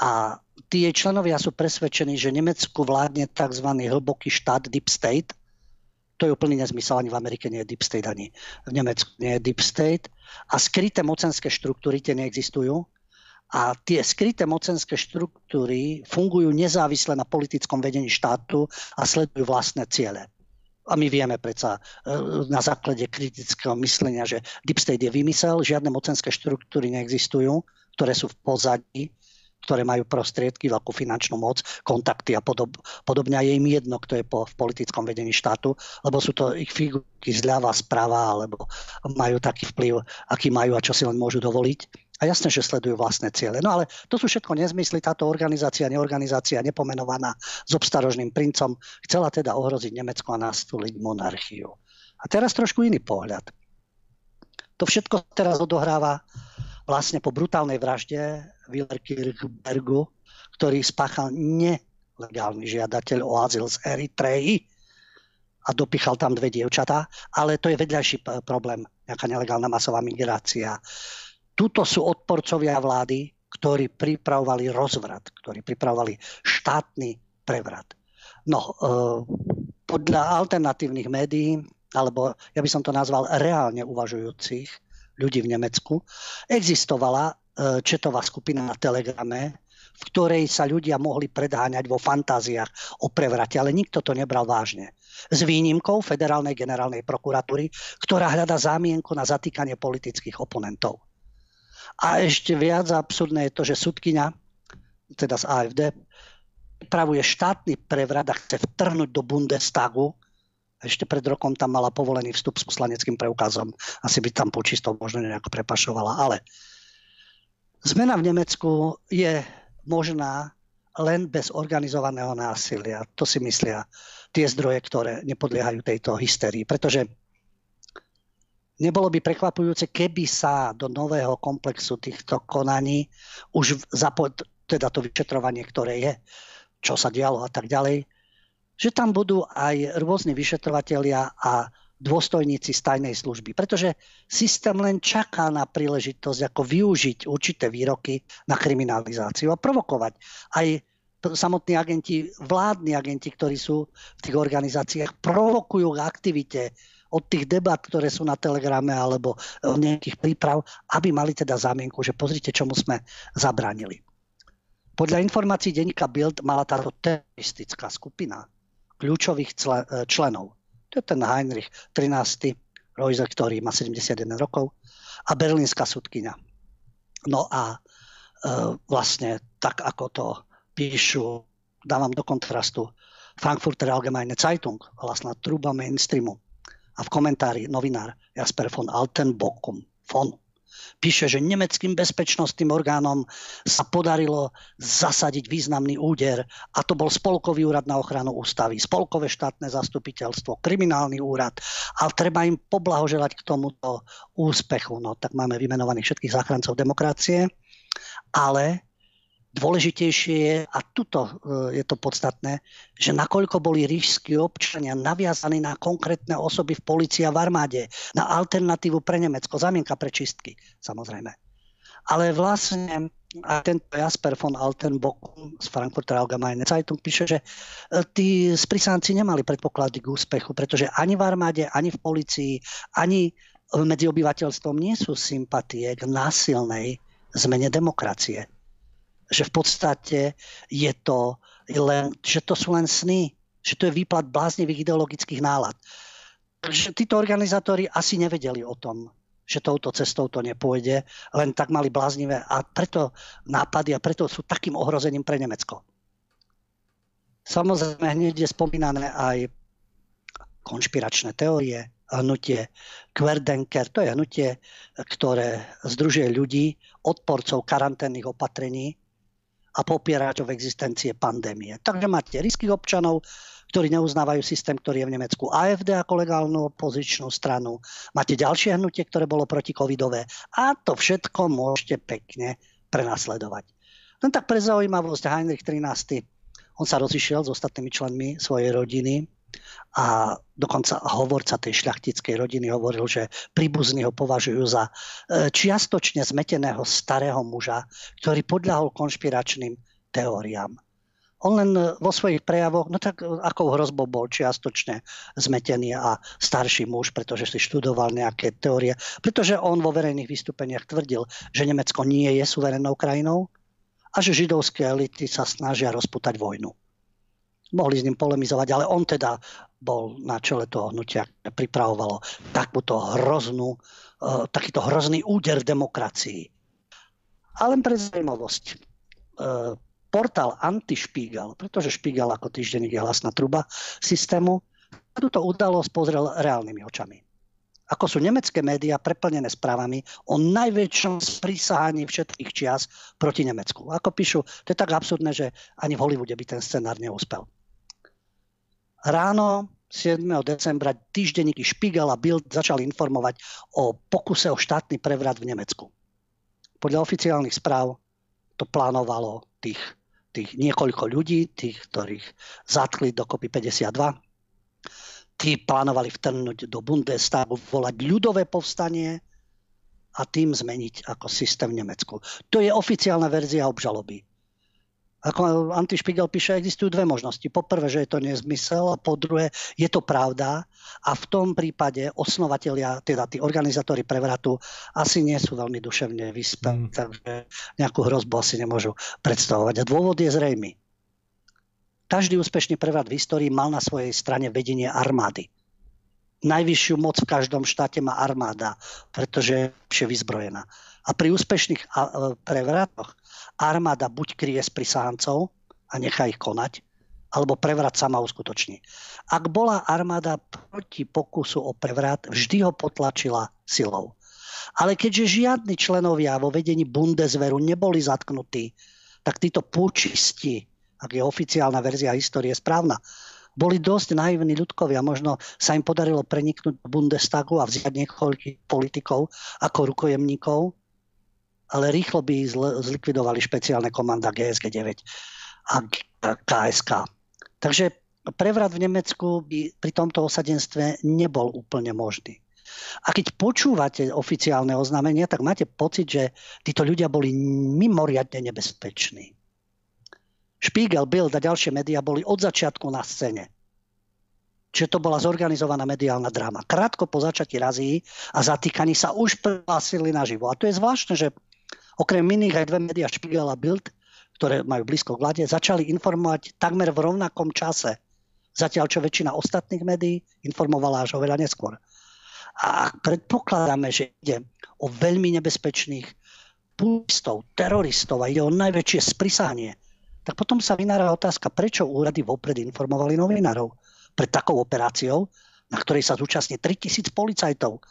a jej členovia sú presvedčení, že Nemecku vládne tzv. hlboký štát Deep State. To je úplný nezmysel, ani v Amerike nie je Deep State, ani v Nemecku nie je Deep State. A skryté mocenské štruktúry tie neexistujú. A tie skryté mocenské štruktúry fungujú nezávisle na politickom vedení štátu a sledujú vlastné ciele. A my vieme predsa e, na základe kritického myslenia, že Deep State je vymysel, žiadne mocenské štruktúry neexistujú, ktoré sú v pozadí ktoré majú prostriedky, veľkú finančnú moc, kontakty a podob, podobne. A je im jedno, kto je po, v politickom vedení štátu, lebo sú to ich figurky zľava, správa, alebo majú taký vplyv, aký majú a čo si len môžu dovoliť. A jasné, že sledujú vlastné ciele. No ale to sú všetko nezmysly. Táto organizácia, neorganizácia, nepomenovaná s obstarožným princom, chcela teda ohroziť Nemecko a nastúliť monarchiu. A teraz trošku iný pohľad. To všetko teraz odohráva vlastne po brutálnej vražde Willerkirchbergu, ktorý spáchal nelegálny žiadateľ o azyl z Eritreji a dopichal tam dve dievčatá, ale to je vedľajší problém, nejaká nelegálna masová migrácia. Tuto sú odporcovia vlády, ktorí pripravovali rozvrat, ktorí pripravovali štátny prevrat. No, e, podľa alternatívnych médií, alebo ja by som to nazval reálne uvažujúcich ľudí v Nemecku, existovala E, četová skupina na Telegrame, v ktorej sa ľudia mohli predháňať vo fantáziách o prevrate, ale nikto to nebral vážne. S výnimkou Federálnej generálnej prokuratúry, ktorá hľada zámienku na zatýkanie politických oponentov. A ešte viac absurdné je to, že sudkynia, teda z AFD, pripravuje štátny prevrat a chce vtrhnúť do Bundestagu. Ešte pred rokom tam mala povolený vstup s poslaneckým preukazom. Asi by tam počistov možno nejako prepašovala. Ale Zmena v Nemecku je možná len bez organizovaného násilia. To si myslia tie zdroje, ktoré nepodliehajú tejto hysterii. Pretože nebolo by prekvapujúce, keby sa do nového komplexu týchto konaní už zapo- teda to vyšetrovanie, ktoré je, čo sa dialo a tak ďalej, že tam budú aj rôzni vyšetrovatelia a dôstojníci z tajnej služby. Pretože systém len čaká na príležitosť, ako využiť určité výroky na kriminalizáciu a provokovať aj samotní agenti, vládni agenti, ktorí sú v tých organizáciách, provokujú k aktivite od tých debat, ktoré sú na Telegrame alebo nejakých príprav, aby mali teda zámienku, že pozrite, čomu sme zabránili. Podľa informácií denníka Bild mala táto teroristická skupina kľúčových členov to je ten Heinrich 13. Royce, ktorý má 71 rokov, a berlínska sudkynia. No a e, vlastne tak, ako to píšu, dávam do kontrastu, Frankfurter Allgemeine Zeitung, vlastná truba mainstreamu. A v komentári novinár Jasper von Altenbockum von píše, že nemeckým bezpečnostným orgánom sa podarilo zasadiť významný úder a to bol Spolkový úrad na ochranu ústavy, Spolkové štátne zastupiteľstvo, kriminálny úrad a treba im poblahoželať k tomuto úspechu. No tak máme vymenovaných všetkých záchrancov demokracie, ale Dôležitejšie je, a tuto e, je to podstatné, že nakoľko boli rížskí občania naviazaní na konkrétne osoby v policii a v armáde, na alternatívu pre Nemecko, zamienka pre čistky, samozrejme. Ale vlastne a tento Jasper von Altenbock z Frankfurter Allgemeine Zeitung píše, že e, tí sprisánci nemali predpoklady k úspechu, pretože ani v armáde, ani v policii, ani medzi obyvateľstvom nie sú sympatie k násilnej zmene demokracie že v podstate je to len, že to sú len sny, že to je výplat bláznivých ideologických nálad. Takže títo organizátori asi nevedeli o tom, že touto cestou to nepôjde, len tak mali bláznivé a preto nápady a preto sú takým ohrozením pre Nemecko. Samozrejme, hneď je spomínané aj konšpiračné teórie, hnutie Querdenker, to je hnutie, ktoré združuje ľudí, odporcov karanténnych opatrení, a popieračov existencie pandémie. Takže máte riských občanov, ktorí neuznávajú systém, ktorý je v Nemecku AFD ako legálnu opozičnú stranu. Máte ďalšie hnutie, ktoré bolo proticovidové. A to všetko môžete pekne prenasledovať. Len tak pre zaujímavosť Heinrich 13. On sa rozišiel s ostatnými členmi svojej rodiny a dokonca hovorca tej šľachtickej rodiny hovoril, že príbuzní ho považujú za e, čiastočne zmeteného starého muža, ktorý podľahol konšpiračným teóriám. On len e, vo svojich prejavoch, no tak e, akou hrozbou bol čiastočne zmetený a starší muž, pretože si študoval nejaké teórie, pretože on vo verejných vystúpeniach tvrdil, že Nemecko nie je suverénnou krajinou a že židovské elity sa snažia rozputať vojnu mohli s ním polemizovať, ale on teda bol na čele toho hnutia, pripravovalo takúto hroznú, uh, takýto hrozný úder demokracii. A len pre zaujímavosť. Uh, portál Antišpígal, pretože Špígal ako týždenník je hlasná truba systému, túto udalosť pozrel reálnymi očami. Ako sú nemecké médiá preplnené správami o najväčšom sprísahaní všetkých čias proti Nemecku. Ako píšu, to je tak absurdné, že ani v Hollywoode by ten scenár neúspel. Ráno 7. decembra týždenníky Spiegel a Bild začali informovať o pokuse o štátny prevrat v Nemecku. Podľa oficiálnych správ to plánovalo tých, tých niekoľko ľudí, tých, ktorých zatkli dokopy 52. Tí plánovali vtrhnúť do Bundestagu, volať ľudové povstanie a tým zmeniť ako systém v Nemecku. To je oficiálna verzia obžaloby. Ako Antišpigel píše, existujú dve možnosti. Po prvé, že je to nezmysel a po druhé, je to pravda a v tom prípade osnovatelia, teda tí organizátori prevratu asi nie sú veľmi duševne vyspelí, mm. takže nejakú hrozbu asi nemôžu predstavovať. A dôvod je zrejmy. Každý úspešný prevrat v histórii mal na svojej strane vedenie armády. Najvyššiu moc v každom štáte má armáda, pretože je vyzbrojená. A pri úspešných prevratoch armáda buď kryje z prisáhancov a nechá ich konať, alebo prevrat sama uskutoční. Ak bola armáda proti pokusu o prevrat, vždy ho potlačila silou. Ale keďže žiadni členovia vo vedení Bundeswehru neboli zatknutí, tak títo púčisti, ak je oficiálna verzia histórie správna, boli dosť naivní ľudkovia. Možno sa im podarilo preniknúť do Bundestagu a vziať niekoľkých politikov ako rukojemníkov ale rýchlo by zlikvidovali špeciálne komanda GSG 9 a KSK. Takže prevrat v Nemecku by pri tomto osadenstve nebol úplne možný. A keď počúvate oficiálne oznámenia, tak máte pocit, že títo ľudia boli mimoriadne nebezpeční. Spiegel, Bild a ďalšie médiá boli od začiatku na scéne. Čiže to bola zorganizovaná mediálna dráma. Krátko po začatí razí a zatýkaní sa už prihlásili naživo. A to je zvláštne, že Okrem iných aj dve médiá Spiegel a Bild, ktoré majú blízko k vláde, začali informovať takmer v rovnakom čase. Zatiaľ, čo väčšina ostatných médií informovala až oveľa neskôr. A predpokladáme, že ide o veľmi nebezpečných pulistov, teroristov a ide o najväčšie sprisanie, tak potom sa vynára otázka, prečo úrady vopred informovali novinárov pred takou operáciou, na ktorej sa zúčastní 3000 policajtov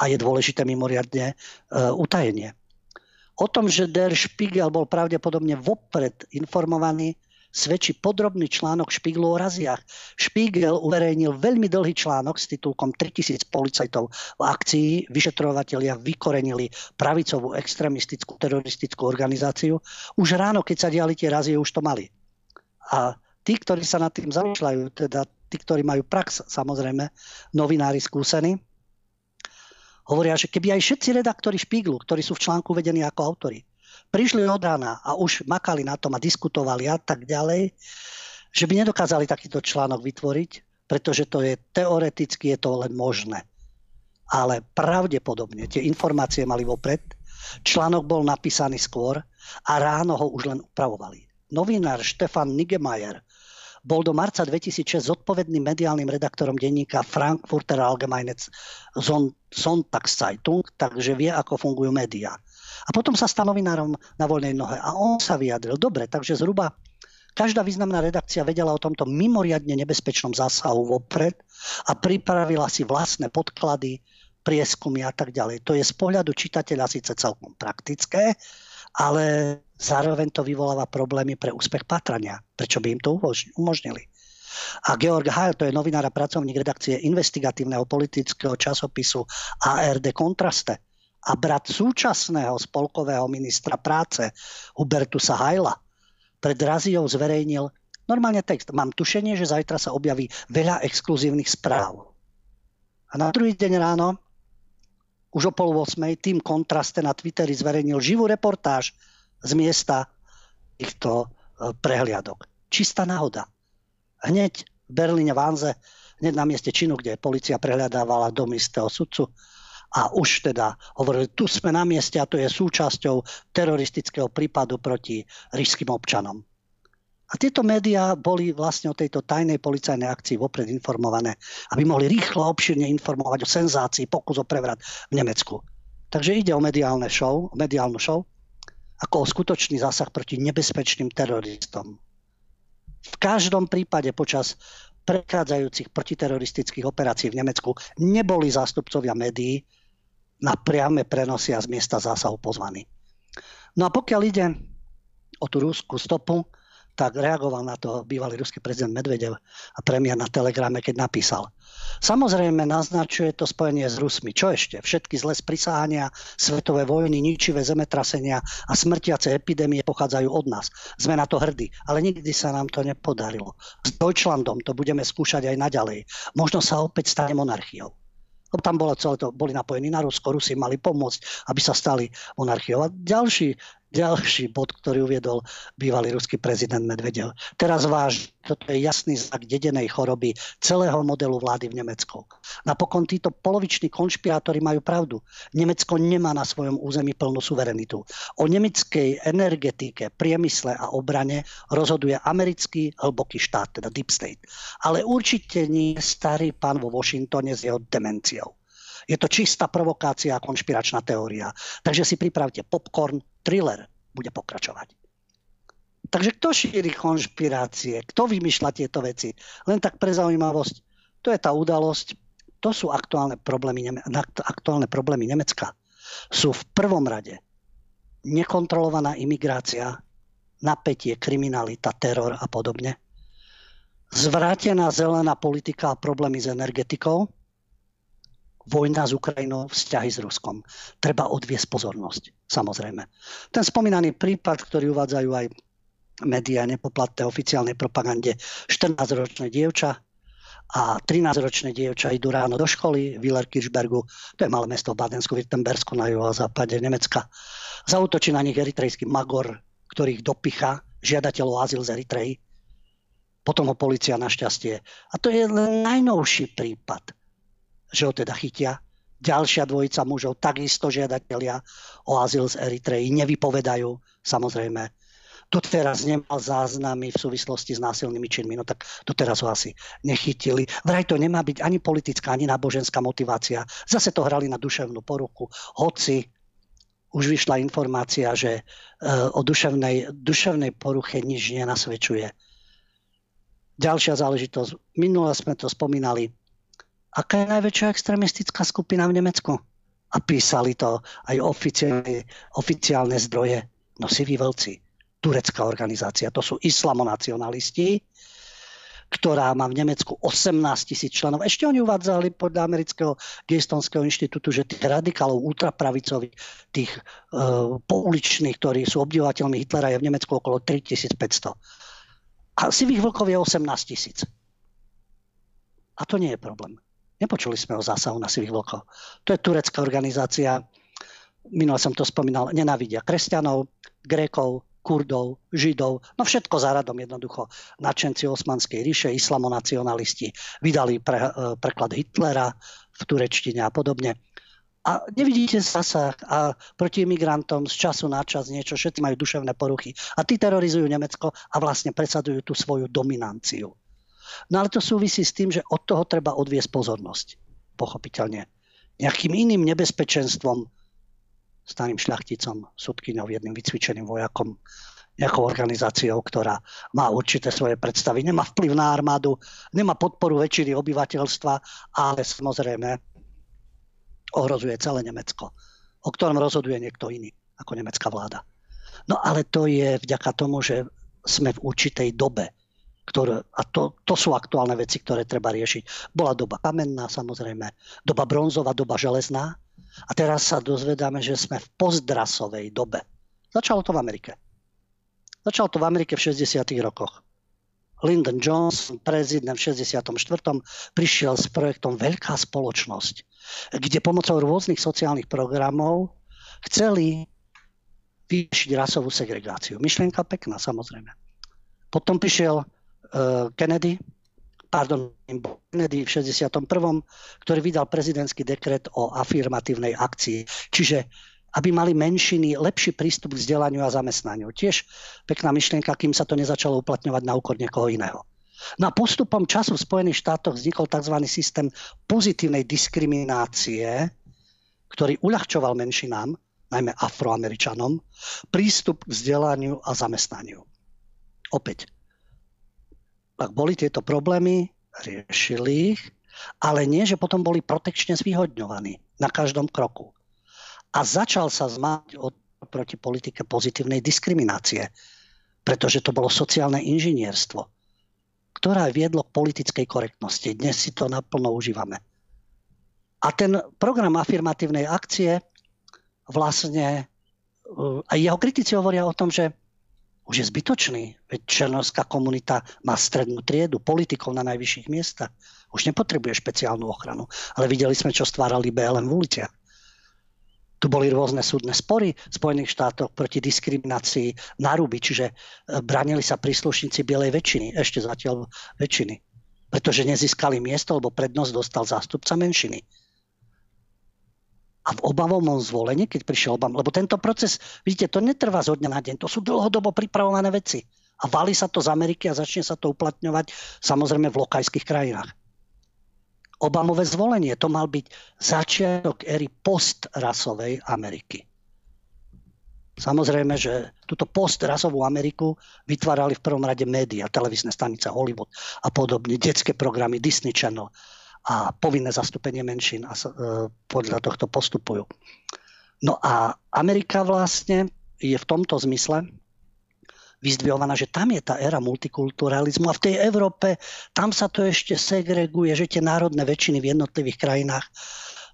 a je dôležité mimoriadne uh, utajenie. O tom, že Der Spiegel bol pravdepodobne vopred informovaný, svedčí podrobný článok Špiglu o raziach. Špigel uverejnil veľmi dlhý článok s titulkom 3000 policajtov v akcii. Vyšetrovatelia vykorenili pravicovú extremistickú teroristickú organizáciu. Už ráno, keď sa diali tie razie, už to mali. A tí, ktorí sa nad tým zamýšľajú, teda tí, ktorí majú prax, samozrejme, novinári skúsení, hovoria, že keby aj všetci redaktori Špiglu, ktorí sú v článku vedení ako autory, prišli od rána a už makali na tom a diskutovali a tak ďalej, že by nedokázali takýto článok vytvoriť, pretože to je teoreticky je to len možné. Ale pravdepodobne tie informácie mali vopred, článok bol napísaný skôr a ráno ho už len upravovali. Novinár Štefan Nigemajer bol do marca 2006 zodpovedným mediálnym redaktorom denníka Frankfurter Allgemeine Sonntagszeitung, takže vie, ako fungujú médiá. A potom sa stal novinárom na voľnej nohe. A on sa vyjadril. Dobre, takže zhruba každá významná redakcia vedela o tomto mimoriadne nebezpečnom zásahu vopred a pripravila si vlastné podklady, prieskumy a tak ďalej. To je z pohľadu čitateľa síce celkom praktické, ale zároveň to vyvoláva problémy pre úspech patrania. Prečo by im to umožnili? A Georg Heil, to je novinár a pracovník redakcie investigatívneho politického časopisu ARD Kontraste, a brat súčasného spolkového ministra práce Hubertusa Hajla pred Raziou zverejnil normálne text. Mám tušenie, že zajtra sa objaví veľa exkluzívnych správ. A na druhý deň ráno, už o pol 8, tým kontraste na Twitteri zverejnil živú reportáž z miesta týchto e, prehliadok. Čistá náhoda. Hneď v Berlíne Vánze, hneď na mieste činu, kde policia prehľadávala dom istého sudcu, a už teda hovorili, tu sme na mieste a to je súčasťou teroristického prípadu proti ríšským občanom. A tieto médiá boli vlastne o tejto tajnej policajnej akcii vopred informované, aby mohli rýchlo, obširne informovať o senzácii, pokus o prevrat v Nemecku. Takže ide o mediálne show, mediálnu show, ako o skutočný zásah proti nebezpečným teroristom. V každom prípade počas prechádzajúcich protiteroristických operácií v Nemecku neboli zástupcovia médií na priame prenosy a z miesta zásahu pozvaní. No a pokiaľ ide o tú rúskú stopu, tak reagoval na to bývalý ruský prezident Medvedev a premiér na telegrame, keď napísal. Samozrejme naznačuje to spojenie s Rusmi. Čo ešte? Všetky zlé sprisáhania, svetové vojny, ničivé zemetrasenia a smrtiace epidémie pochádzajú od nás. Sme na to hrdí, ale nikdy sa nám to nepodarilo. S Deutschlandom to budeme skúšať aj naďalej. Možno sa opäť stane monarchiou tam bolo celé to, boli napojení na Rusko, Rusi mali pomôcť, aby sa stali monarchiou. A ďalší ďalší bod, ktorý uviedol bývalý ruský prezident Medvedev. Teraz váž, toto je jasný znak dedenej choroby celého modelu vlády v Nemecku. Napokon títo poloviční konšpirátori majú pravdu. Nemecko nemá na svojom území plnú suverenitu. O nemeckej energetike, priemysle a obrane rozhoduje americký hlboký štát, teda Deep State. Ale určite nie starý pán vo Washingtone s jeho demenciou. Je to čistá provokácia a konšpiračná teória. Takže si pripravte popcorn, thriller bude pokračovať. Takže kto šíri konšpirácie? Kto vymýšľa tieto veci? Len tak pre zaujímavosť. To je tá udalosť. To sú aktuálne problémy, aktuálne problémy Nemecka. Sú v prvom rade nekontrolovaná imigrácia, napätie, kriminalita, teror a podobne. Zvrátená zelená politika a problémy s energetikou – vojna s Ukrajinou, vzťahy s Ruskom. Treba odviesť pozornosť, samozrejme. Ten spomínaný prípad, ktorý uvádzajú aj médiá nepoplatné oficiálnej propagande, 14-ročné dievča a 13-ročné dievča idú ráno do školy v Willerkirchbergu, to je malé mesto v Badensku-Württembersku na západe Nemecka. Zautočí na nich eritrejský magor, ktorý ich dopicha, žiadateľov azyl z Eritreji. Potom ho policia našťastie. A to je len najnovší prípad že ho teda chytia. Ďalšia dvojica mužov, takisto žiadatelia o azyl z Eritreji, nevypovedajú, samozrejme. doteraz nemal záznamy v súvislosti s násilnými činmi, no tak doteraz ho asi nechytili. Vraj to nemá byť ani politická, ani náboženská motivácia. Zase to hrali na duševnú poruchu, hoci už vyšla informácia, že eh, o duševnej, duševnej poruche nič nenasvedčuje. Ďalšia záležitosť. Minule sme to spomínali. Aká je najväčšia extremistická skupina v Nemecku? A písali to aj oficiálne, oficiálne zdroje. No siví vlci turecká organizácia. To sú islamonacionalisti, ktorá má v Nemecku 18 tisíc členov. Ešte oni uvádzali podľa amerického Geistonského inštitútu, že tých radikálov ultrapravicových, tých uh, pouličných, ktorí sú obdivovateľmi Hitlera, je v Nemecku okolo 3500. A sivých vlkov je 18 tisíc. A to nie je problém. Nepočuli sme o zásahu na sivých vlkov. To je turecká organizácia, minule som to spomínal, nenávidia kresťanov, grékov, Kurdov, Židov, no všetko za radom jednoducho. Načenci Osmanskej ríše, islamonacionalisti, vydali pre, e, preklad Hitlera v turečtine a podobne. A nevidíte zasa a proti imigrantom z času na čas niečo, všetci majú duševné poruchy. A tí terorizujú Nemecko a vlastne presadujú tú svoju dominanciu. No ale to súvisí s tým, že od toho treba odviesť pozornosť. Pochopiteľne. Nejakým iným nebezpečenstvom starým šľachticom, sudkyňou, jedným vycvičeným vojakom, nejakou organizáciou, ktorá má určité svoje predstavy, nemá vplyv na armádu, nemá podporu väčšiny obyvateľstva, ale samozrejme ohrozuje celé Nemecko, o ktorom rozhoduje niekto iný ako nemecká vláda. No ale to je vďaka tomu, že sme v určitej dobe, ktoré, a to, to sú aktuálne veci, ktoré treba riešiť. Bola doba kamenná, samozrejme, doba bronzová, doba železná, a teraz sa dozvedáme, že sme v postdrasovej dobe. Začalo to v Amerike. Začalo to v Amerike v 60. rokoch. Lyndon Johnson, prezident v 64. prišiel s projektom Veľká spoločnosť, kde pomocou rôznych sociálnych programov chceli vyriešiť rasovú segregáciu. Myšlienka pekná, samozrejme. Potom prišiel Kennedy, pardon, Kennedy v 61., ktorý vydal prezidentský dekret o afirmatívnej akcii. Čiže aby mali menšiny lepší prístup k vzdelaniu a zamestnaniu. Tiež pekná myšlienka, kým sa to nezačalo uplatňovať na úkor niekoho iného. No postupom času v Spojených štátoch vznikol tzv. systém pozitívnej diskriminácie, ktorý uľahčoval menšinám, najmä afroameričanom, prístup k vzdelaniu a zamestnaniu. Opäť, ak boli tieto problémy, riešili ich, ale nie, že potom boli protekčne zvýhodňovaní na každom kroku. A začal sa zmať od, proti politike pozitívnej diskriminácie, pretože to bolo sociálne inžinierstvo, ktoré viedlo k politickej korektnosti. Dnes si to naplno užívame. A ten program afirmatívnej akcie vlastne, aj jeho kritici hovoria o tom, že už je zbytočný. Veď černovská komunita má strednú triedu, politikov na najvyšších miestach. Už nepotrebuje špeciálnu ochranu. Ale videli sme, čo stvárali BLM v uliciach. Tu boli rôzne súdne spory v Spojených štátoch proti diskriminácii na ruby, čiže e, bránili sa príslušníci bielej väčšiny, ešte zatiaľ väčšiny, pretože nezískali miesto, lebo prednosť dostal zástupca menšiny a v Obamovom zvolení, keď prišiel Obama, lebo tento proces, vidíte, to netrvá zo dňa na deň, to sú dlhodobo pripravované veci. A valí sa to z Ameriky a začne sa to uplatňovať samozrejme v lokajských krajinách. Obamové zvolenie, to mal byť začiatok éry postrasovej Ameriky. Samozrejme, že túto postrasovú Ameriku vytvárali v prvom rade médiá, televízne stanice Hollywood a podobne, detské programy Disney Channel a povinné zastúpenie menšín a e, podľa tohto postupujú. No a Amerika vlastne je v tomto zmysle vyzdvihovaná, že tam je tá éra multikulturalizmu a v tej Európe tam sa to ešte segreguje, že tie národné väčšiny v jednotlivých krajinách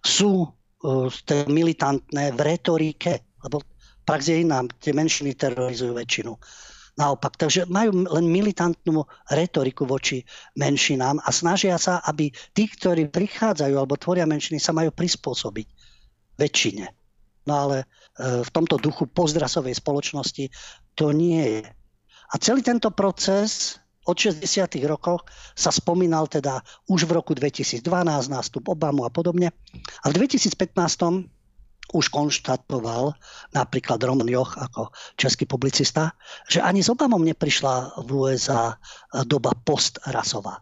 sú uh, militantné v retorike, lebo prax je iná, tie menšiny terorizujú väčšinu naopak. Takže majú len militantnú retoriku voči menšinám a snažia sa, aby tí, ktorí prichádzajú alebo tvoria menšiny, sa majú prispôsobiť väčšine. No ale e, v tomto duchu pozdrasovej spoločnosti to nie je. A celý tento proces od 60. rokoch sa spomínal teda už v roku 2012 nástup Obamu a podobne. A v 2015 už konštatoval napríklad Roman Joch ako český publicista, že ani s Obamom neprišla v USA doba postrasová.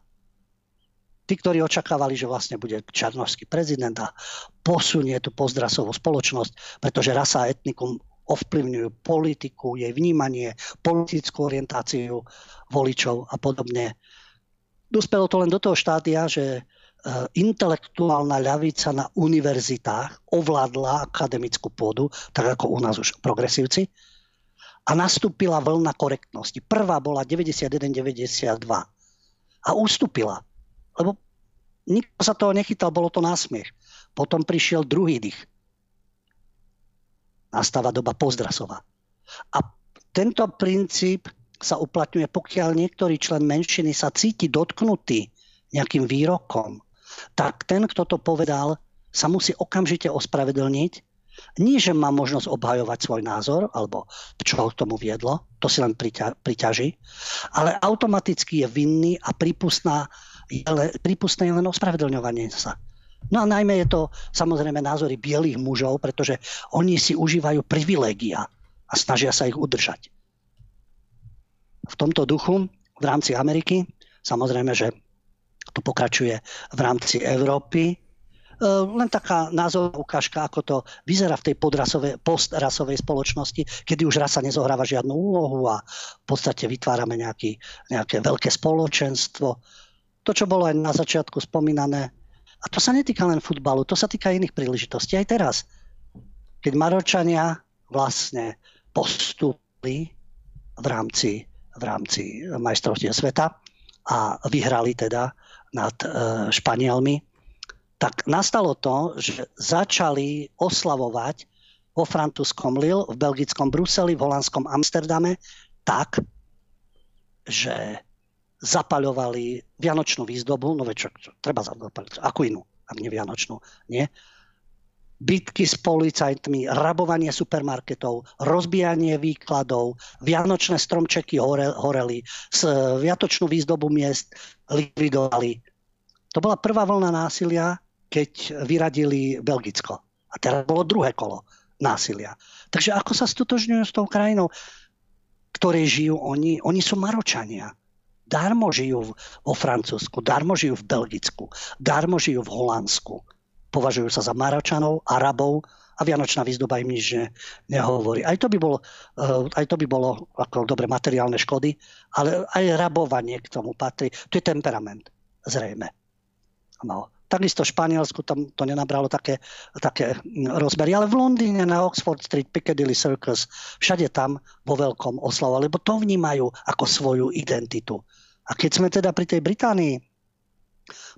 Tí, ktorí očakávali, že vlastne bude čarnovský prezident a posunie tú pozdrasovú spoločnosť, pretože rasa a etnikum ovplyvňujú politiku, jej vnímanie, politickú orientáciu voličov a podobne. Dospelo to len do toho štádia, že intelektuálna ľavica na univerzitách ovládla akademickú pôdu, tak ako u nás už progresívci, a nastúpila vlna korektnosti. Prvá bola 91-92 a ustúpila, lebo nikto sa toho nechytal, bolo to násmiech. Potom prišiel druhý dých. Nastáva doba pozdrasova. A tento princíp sa uplatňuje, pokiaľ niektorý člen menšiny sa cíti dotknutý nejakým výrokom, tak ten, kto to povedal, sa musí okamžite ospravedlniť. Nie, že má možnosť obhajovať svoj názor, alebo čo k tomu viedlo, to si len priťa, priťaží, ale automaticky je vinný a je le, prípustné je len ospravedlňovanie sa. No a najmä je to samozrejme názory bielých mužov, pretože oni si užívajú privilégia a snažia sa ich udržať. V tomto duchu v rámci Ameriky samozrejme, že to pokračuje v rámci Európy. E, len taká názorová ukážka, ako to vyzerá v tej podrasovej, postrasovej spoločnosti, kedy už rasa nezohráva žiadnu úlohu a v podstate vytvárame nejaký, nejaké veľké spoločenstvo. To, čo bolo aj na začiatku spomínané, a to sa netýka len futbalu, to sa týka iných príležitostí. Aj teraz, keď Maročania vlastne postupili v rámci, v rámci majstrovstiev sveta a vyhrali teda nad e, Španielmi, tak nastalo to, že začali oslavovať vo francúzskom Lille, v belgickom Bruseli, v holandskom Amsterdame tak, že zapaľovali vianočnú výzdobu, no čo, čo treba zapaliť, akú inú, ak nie vianočnú, nie? Bitky s policajtmi, rabovanie supermarketov, rozbijanie výkladov, vianočné stromčeky hore, horeli, s viatočnú výzdobu miest likvidovali. To bola prvá vlna násilia, keď vyradili Belgicko. A teraz bolo druhé kolo násilia. Takže ako sa stotožňujú s tou krajinou, ktorej žijú oni? Oni sú Maročania. Darmo žijú vo Francúzsku, darmo žijú v Belgicku, darmo žijú v Holandsku považujú sa za Maročanov, Arabov a Vianočná výzdoba im nič ne, nehovorí. Aj to, by bolo, eh, aj to by bolo ako dobre materiálne škody, ale aj rabovanie k tomu patrí. To je temperament, zrejme. No. Takisto Španielsku tam to nenabralo také, také rozmery, ale v Londýne na Oxford Street, Piccadilly Circus, všade tam vo veľkom oslavovali, lebo to vnímajú ako svoju identitu. A keď sme teda pri tej Británii,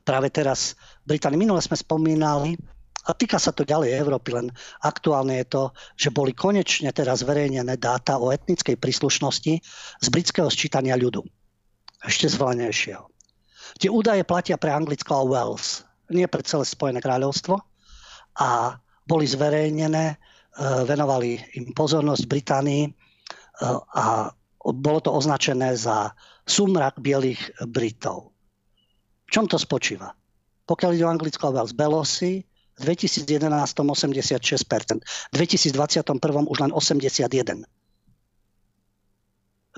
práve teraz Británii. Minule sme spomínali, a týka sa to ďalej Európy, len aktuálne je to, že boli konečne teraz zverejnené dáta o etnickej príslušnosti z britského sčítania ľudu. Ešte zvolenejšieho. Tie údaje platia pre Anglicko a Wales, nie pre celé Spojené kráľovstvo a boli zverejnené, e, venovali im pozornosť Británii e, a bolo to označené za sumrak bielých Britov. V čom to spočíva? Pokiaľ ide o Anglicko a Wales, Belosi v 2011 86%, v 2021 už len 81%.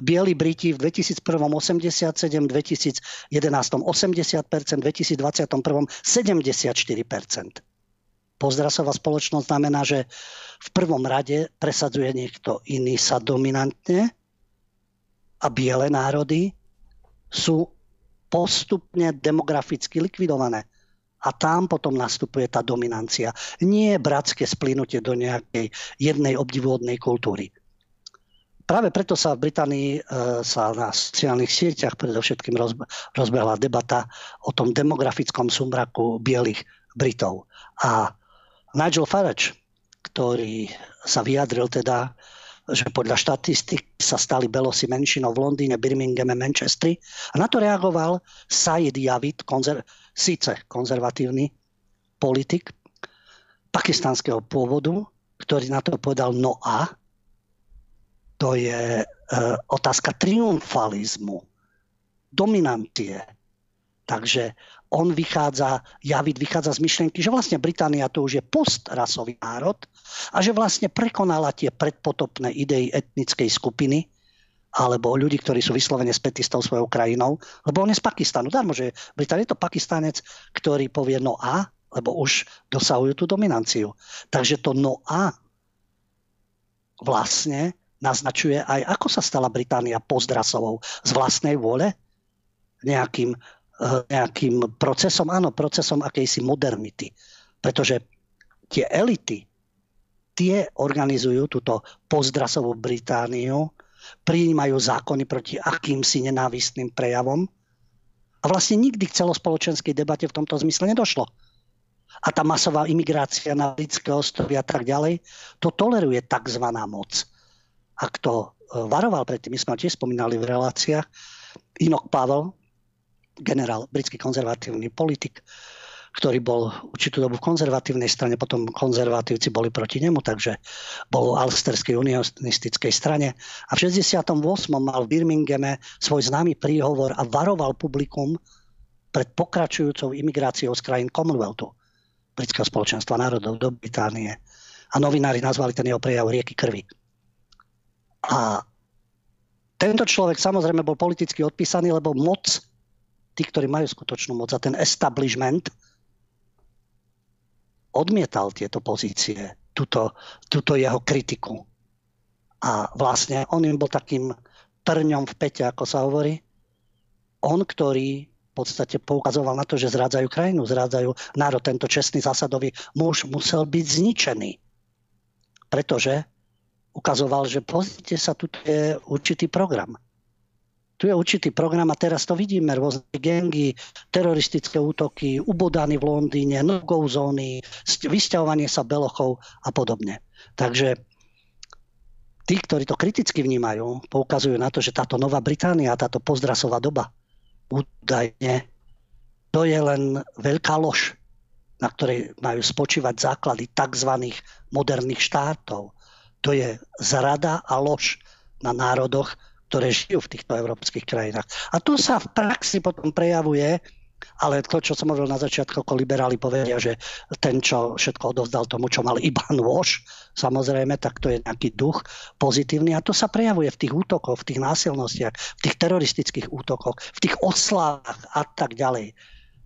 Bieli Briti v 2001 87, 2011 80%, 2021 74%. Pozdrasová spoločnosť znamená, že v prvom rade presadzuje niekto iný sa dominantne a biele národy sú postupne demograficky likvidované. A tam potom nastupuje tá dominancia. Nie bratské splynutie do nejakej jednej obdivuhodnej kultúry. Práve preto sa v Británii e, sa na sociálnych sieťach predovšetkým rozbehla debata o tom demografickom sumraku bielých Britov. A Nigel Farage, ktorý sa vyjadril teda, že podľa štatistik sa stali belosi menšinou v Londýne, Birminghame, Manchestri. A na to reagoval Said Javid, konzer- síce konzervatívny politik pakistanského pôvodu, ktorý na to povedal no a to je e, otázka triumfalizmu, dominantie. Takže on vychádza, Javid vychádza z myšlienky, že vlastne Británia to už je postrasový národ a že vlastne prekonala tie predpotopné idei etnickej skupiny, alebo ľudí, ktorí sú vyslovene spätí s tou svojou krajinou, lebo on je z Pakistanu. Darmo, že Británia je to Pakistanec, ktorý povie no a, lebo už dosahujú tú dominanciu. Takže to no a vlastne naznačuje aj, ako sa stala Británia pozdrasovou z vlastnej vôle nejakým nejakým procesom, áno, procesom akejsi modernity. Pretože tie elity, tie organizujú túto pozdrasovú Britániu, prijímajú zákony proti akýmsi nenávistným prejavom a vlastne nikdy k celospoločenskej debate v tomto zmysle nedošlo. A tá masová imigrácia na britské ostrovy a tak ďalej, to toleruje tzv. moc. A kto eh, varoval predtým, my sme tiež spomínali v reláciách, Inok Pavel, generál, britský konzervatívny politik, ktorý bol určitú dobu v konzervatívnej strane, potom konzervatívci boli proti nemu, takže bol v Alsterskej unionistickej strane. A v 68. mal v Birminghame svoj známy príhovor a varoval publikum pred pokračujúcou imigráciou z krajín Commonwealthu, britského spoločenstva národov do Británie. A novinári nazvali ten jeho prejav rieky krvi. A tento človek samozrejme bol politicky odpísaný, lebo moc tí, ktorí majú skutočnú moc a ten establishment odmietal tieto pozície, túto, túto jeho kritiku. A vlastne on im bol takým trňom v pete, ako sa hovorí. On, ktorý v podstate poukazoval na to, že zrádzajú krajinu, zrádzajú národ. Tento čestný zásadový muž musel byť zničený. Pretože ukazoval, že pozrite sa, tu je určitý program tu je určitý program a teraz to vidíme, rôzne gengy, teroristické útoky, ubodány v Londýne, no-go zóny, vysťahovanie sa belochov a podobne. Takže tí, ktorí to kriticky vnímajú, poukazujú na to, že táto Nová Británia, táto pozdrasová doba, údajne, to je len veľká lož, na ktorej majú spočívať základy tzv. moderných štátov. To je zrada a lož na národoch, ktoré žijú v týchto európskych krajinách. A to sa v praxi potom prejavuje, ale to, čo som hovoril na začiatku, ako liberáli povedia, že ten, čo všetko odovzdal tomu, čo mal iba nôž, samozrejme, tak to je nejaký duch pozitívny a to sa prejavuje v tých útokoch, v tých násilnostiach, v tých teroristických útokoch, v tých oslavách a tak ďalej.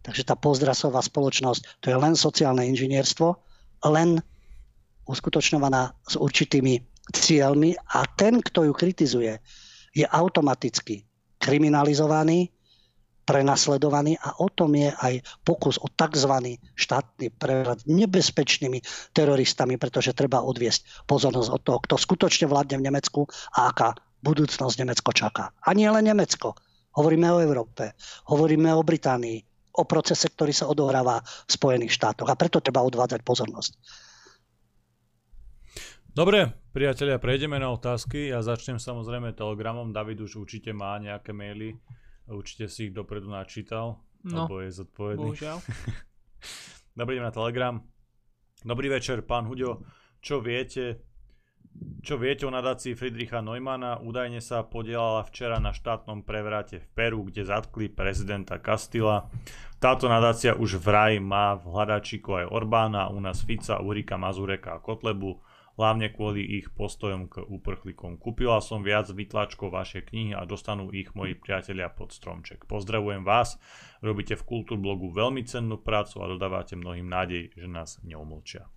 Takže tá pozdrasová spoločnosť, to je len sociálne inžinierstvo, len uskutočňovaná s určitými cieľmi a ten, kto ju kritizuje, je automaticky kriminalizovaný, prenasledovaný a o tom je aj pokus o tzv. štátny prevrat nebezpečnými teroristami, pretože treba odviesť pozornosť od toho, kto skutočne vládne v Nemecku a aká budúcnosť Nemecko čaká. A nie len Nemecko. Hovoríme o Európe, hovoríme o Británii, o procese, ktorý sa odohráva v Spojených štátoch a preto treba odvádzať pozornosť. Dobre, priatelia, prejdeme na otázky. Ja začnem samozrejme telegramom. David už určite má nejaké maily. Určite si ich dopredu načítal. No, alebo je zodpovedný. Bohužiaľ. <laughs> Dobre, idem na telegram. Dobrý večer, pán Huďo. Čo viete, čo viete o nadácii Friedricha Neumana? Údajne sa podielala včera na štátnom prevrate v Peru, kde zatkli prezidenta Castilla. Táto nadácia už vraj má v hľadačíku aj Orbána, u nás Fica, Urika, Mazureka a Kotlebu hlavne kvôli ich postojom k úprchlikom. Kúpila som viac vytlačkov vašej knihy a dostanú ich moji priatelia pod stromček. Pozdravujem vás, robíte v Kultúrblogu veľmi cennú prácu a dodávate mnohým nádej, že nás neumlčia.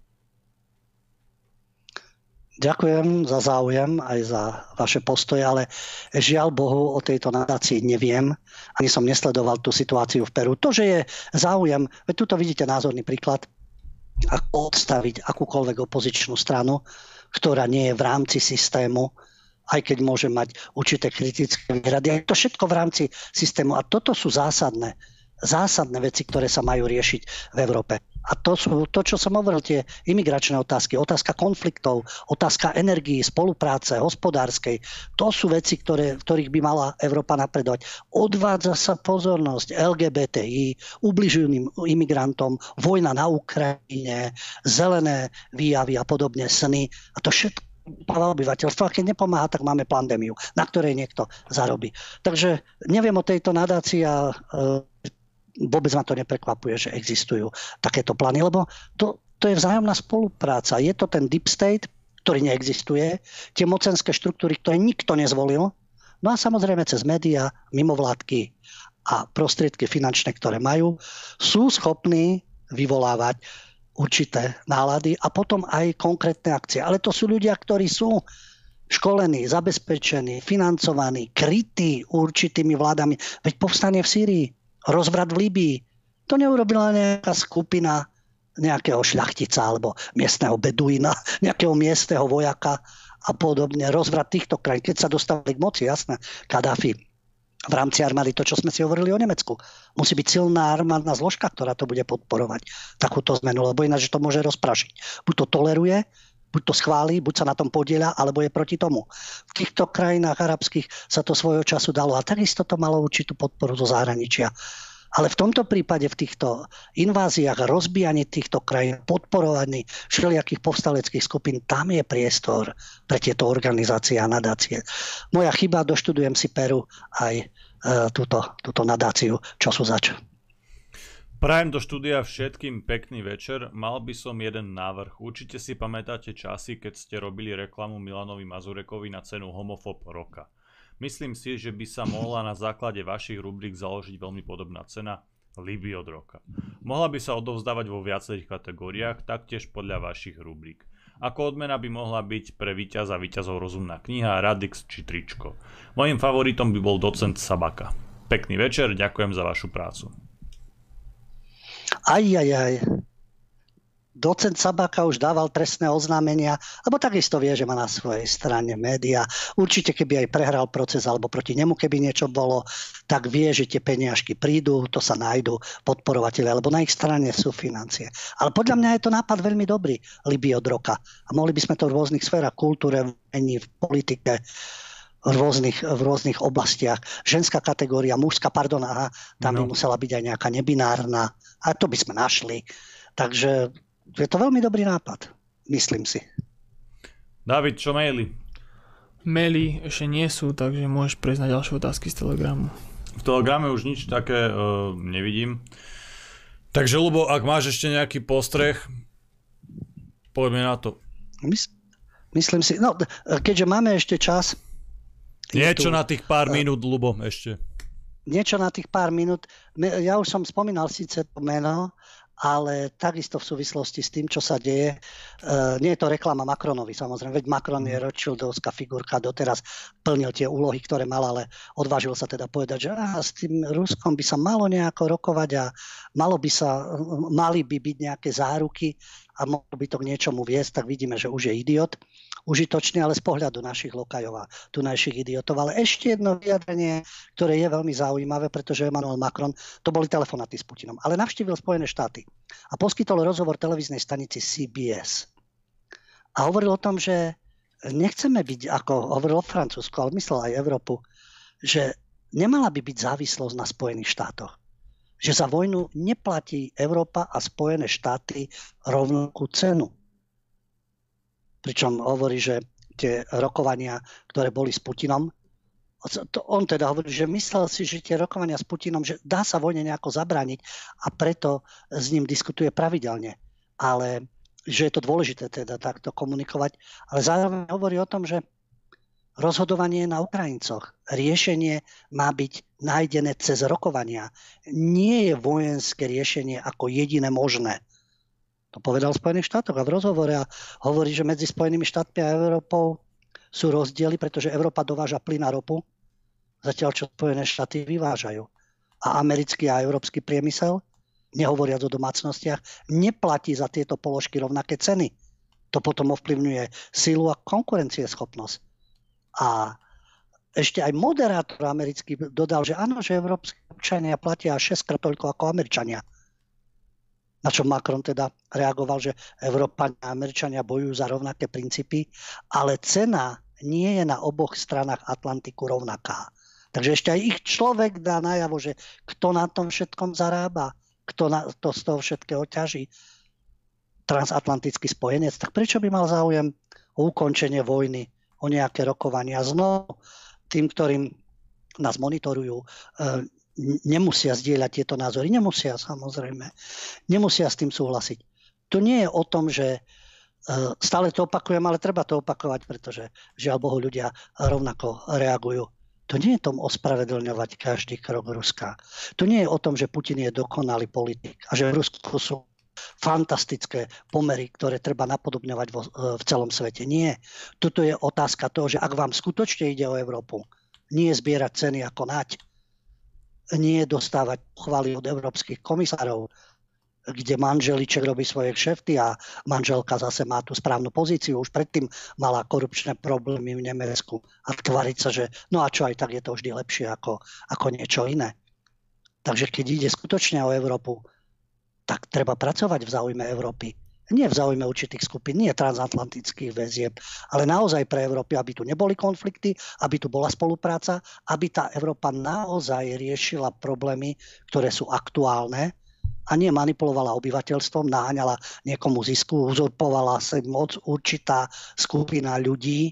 Ďakujem za záujem aj za vaše postoje, ale žiaľ Bohu o tejto nadácii neviem. Ani som nesledoval tú situáciu v Peru. To, že je záujem, veď tuto vidíte názorný príklad, odstaviť akúkoľvek opozičnú stranu, ktorá nie je v rámci systému, aj keď môže mať určité kritické výhrady. Je to všetko v rámci systému. A toto sú zásadné, zásadné veci, ktoré sa majú riešiť v Európe. A to sú to, čo som hovoril, tie imigračné otázky, otázka konfliktov, otázka energii, spolupráce, hospodárskej. To sú veci, ktoré, ktorých by mala Európa napredovať. Odvádza sa pozornosť LGBTI, ubližujúcim imigrantom, vojna na Ukrajine, zelené výjavy a podobne, sny. A to všetko obyvateľstvo. A keď nepomáha, tak máme pandémiu, na ktorej niekto zarobí. Takže neviem o tejto nadácii a e, vôbec ma to neprekvapuje, že existujú takéto plány, lebo to, to je vzájomná spolupráca. Je to ten deep state, ktorý neexistuje, tie mocenské štruktúry, ktoré nikto nezvolil, no a samozrejme cez médiá, mimovládky a prostriedky finančné, ktoré majú, sú schopní vyvolávať určité nálady a potom aj konkrétne akcie. Ale to sú ľudia, ktorí sú školení, zabezpečení, financovaní, krytí určitými vládami. Veď povstanie v Sýrii, rozvrat v Líbii, to neurobila nejaká skupina nejakého šľachtica alebo miestneho beduína, <laughs> nejakého miestneho vojaka a podobne. Rozvrat týchto krajín, keď sa dostali k moci, jasné, Kadáfi v rámci armády to, čo sme si hovorili o Nemecku. Musí byť silná armádna zložka, ktorá to bude podporovať, takúto zmenu, lebo ináč to môže rozprašiť. Buď to toleruje, buď to schváli, buď sa na tom podieľa, alebo je proti tomu. V týchto krajinách arabských sa to svojho času dalo a takisto to malo určitú podporu zo zahraničia. Ale v tomto prípade, v týchto inváziách, rozbíjanie týchto krajín, podporovaní všelijakých povstaleckých skupín, tam je priestor pre tieto organizácie a nadácie. Moja chyba, doštudujem si Peru aj e, túto, túto nadáciu, čo sú zač. Prajem do štúdia všetkým pekný večer. Mal by som jeden návrh. Určite si pamätáte časy, keď ste robili reklamu Milanovi Mazurekovi na cenu Homofob roka. Myslím si, že by sa mohla na základe vašich rubrík založiť veľmi podobná cena Liby od roka. Mohla by sa odovzdávať vo viacerých kategóriách, taktiež podľa vašich rubrík. Ako odmena by mohla byť pre víťaza víťazov rozumná kniha, Radix či tričko. Mojím favoritom by bol docent Sabaka. Pekný večer, ďakujem za vašu prácu. Aj, aj, aj docent Sabaka už dával trestné oznámenia, lebo takisto vie, že má na svojej strane média. Určite, keby aj prehral proces alebo proti nemu, keby niečo bolo, tak vie, že tie peniažky prídu, to sa nájdu podporovateľe, alebo na ich strane sú financie. Ale podľa mňa je to nápad veľmi dobrý, Liby od roka. A mohli by sme to v rôznych sférach, kultúre, v politike, v rôznych, v rôznych oblastiach. Ženská kategória, mužská, pardon, aha, tam no. by musela byť aj nejaká nebinárna. A to by sme našli. Takže je to veľmi dobrý nápad, myslím si. David, čo maily? Maily ešte nie sú, takže môžeš prejsť na ďalšie otázky z Telegramu. V Telegrame už nič také uh, nevidím. Takže, Lubo, ak máš ešte nejaký postreh, poďme na to. Mys- myslím si, no, keďže máme ešte čas... Niečo tu, na tých pár uh, minút, Lubo, ešte. Niečo na tých pár minút. Ja už som spomínal síce to meno, ale takisto v súvislosti s tým, čo sa deje. E, nie je to reklama Macronovi, samozrejme, veď Macron je mhm. Rothschildovská figurka, doteraz plnil tie úlohy, ktoré mal, ale odvážil sa teda povedať, že á, s tým Ruskom by sa malo nejako rokovať a malo by sa, mali by byť nejaké záruky a mohlo by to k niečomu viesť, tak vidíme, že už je idiot užitočný, ale z pohľadu našich lokajov a tu našich idiotov. Ale ešte jedno vyjadrenie, ktoré je veľmi zaujímavé, pretože Emmanuel Macron, to boli telefonáty s Putinom, ale navštívil Spojené štáty a poskytol rozhovor televíznej stanici CBS. A hovoril o tom, že nechceme byť, ako hovoril o Francúzsku, ale myslel aj Európu, že nemala by byť závislosť na Spojených štátoch. Že za vojnu neplatí Európa a Spojené štáty rovnakú cenu pričom hovorí, že tie rokovania, ktoré boli s Putinom, on teda hovorí, že myslel si, že tie rokovania s Putinom, že dá sa vojne nejako zabrániť a preto s ním diskutuje pravidelne. Ale že je to dôležité teda takto komunikovať. Ale zároveň hovorí o tom, že rozhodovanie je na Ukrajincoch. Riešenie má byť nájdené cez rokovania. Nie je vojenské riešenie ako jediné možné. To povedal v Spojených štátoch a v rozhovore a hovorí, že medzi Spojenými štátmi a Európou sú rozdiely, pretože Európa dováža plyn a ropu, zatiaľ čo Spojené štáty vyvážajú. A americký a európsky priemysel, nehovoriac o domácnostiach, neplatí za tieto položky rovnaké ceny. To potom ovplyvňuje sílu a konkurencieschopnosť. A ešte aj moderátor americký dodal, že áno, že európske občania platia 6 krát toľko ako Američania. Na čo Macron teda reagoval, že Európa a Američania bojujú za rovnaké princípy, ale cena nie je na oboch stranách Atlantiku rovnaká. Takže ešte aj ich človek dá najavo, že kto na tom všetkom zarába, kto na to z toho všetkého ťaží. Transatlantický spojenec. Tak prečo by mal záujem o ukončenie vojny, o nejaké rokovania? Znovu tým, ktorým nás monitorujú, e, nemusia zdieľať tieto názory. Nemusia samozrejme. Nemusia s tým súhlasiť. To nie je o tom, že Eh, stále to opakujem, ale treba to opakovať, pretože žiaľ Bohu ľudia rovnako reagujú. To nie je tom ospravedlňovať každý krok Ruska. To nie je o tom, že Putin je dokonalý politik a že v Rusku sú fantastické pomery, ktoré treba napodobňovať vo, eh, v celom svete. Nie. Toto je otázka toho, že ak vám skutočne ide o Európu, nie zbierať ceny ako nať, nie dostávať chvály od európskych komisárov, kde manželiček robí svoje kšefty a manželka zase má tú správnu pozíciu. Už predtým mala korupčné problémy v Nemecku a tvariť sa, že no a čo aj tak je to vždy lepšie ako, ako niečo iné. Takže keď ide skutočne o Európu, tak treba pracovať v záujme Európy. Nie v záujme určitých skupín, nie transatlantických väzieb, ale naozaj pre Európy, aby tu neboli konflikty, aby tu bola spolupráca, aby tá Európa naozaj riešila problémy, ktoré sú aktuálne, a nie manipulovala obyvateľstvom, naháňala niekomu zisku, uzurpovala sa moc určitá skupina ľudí,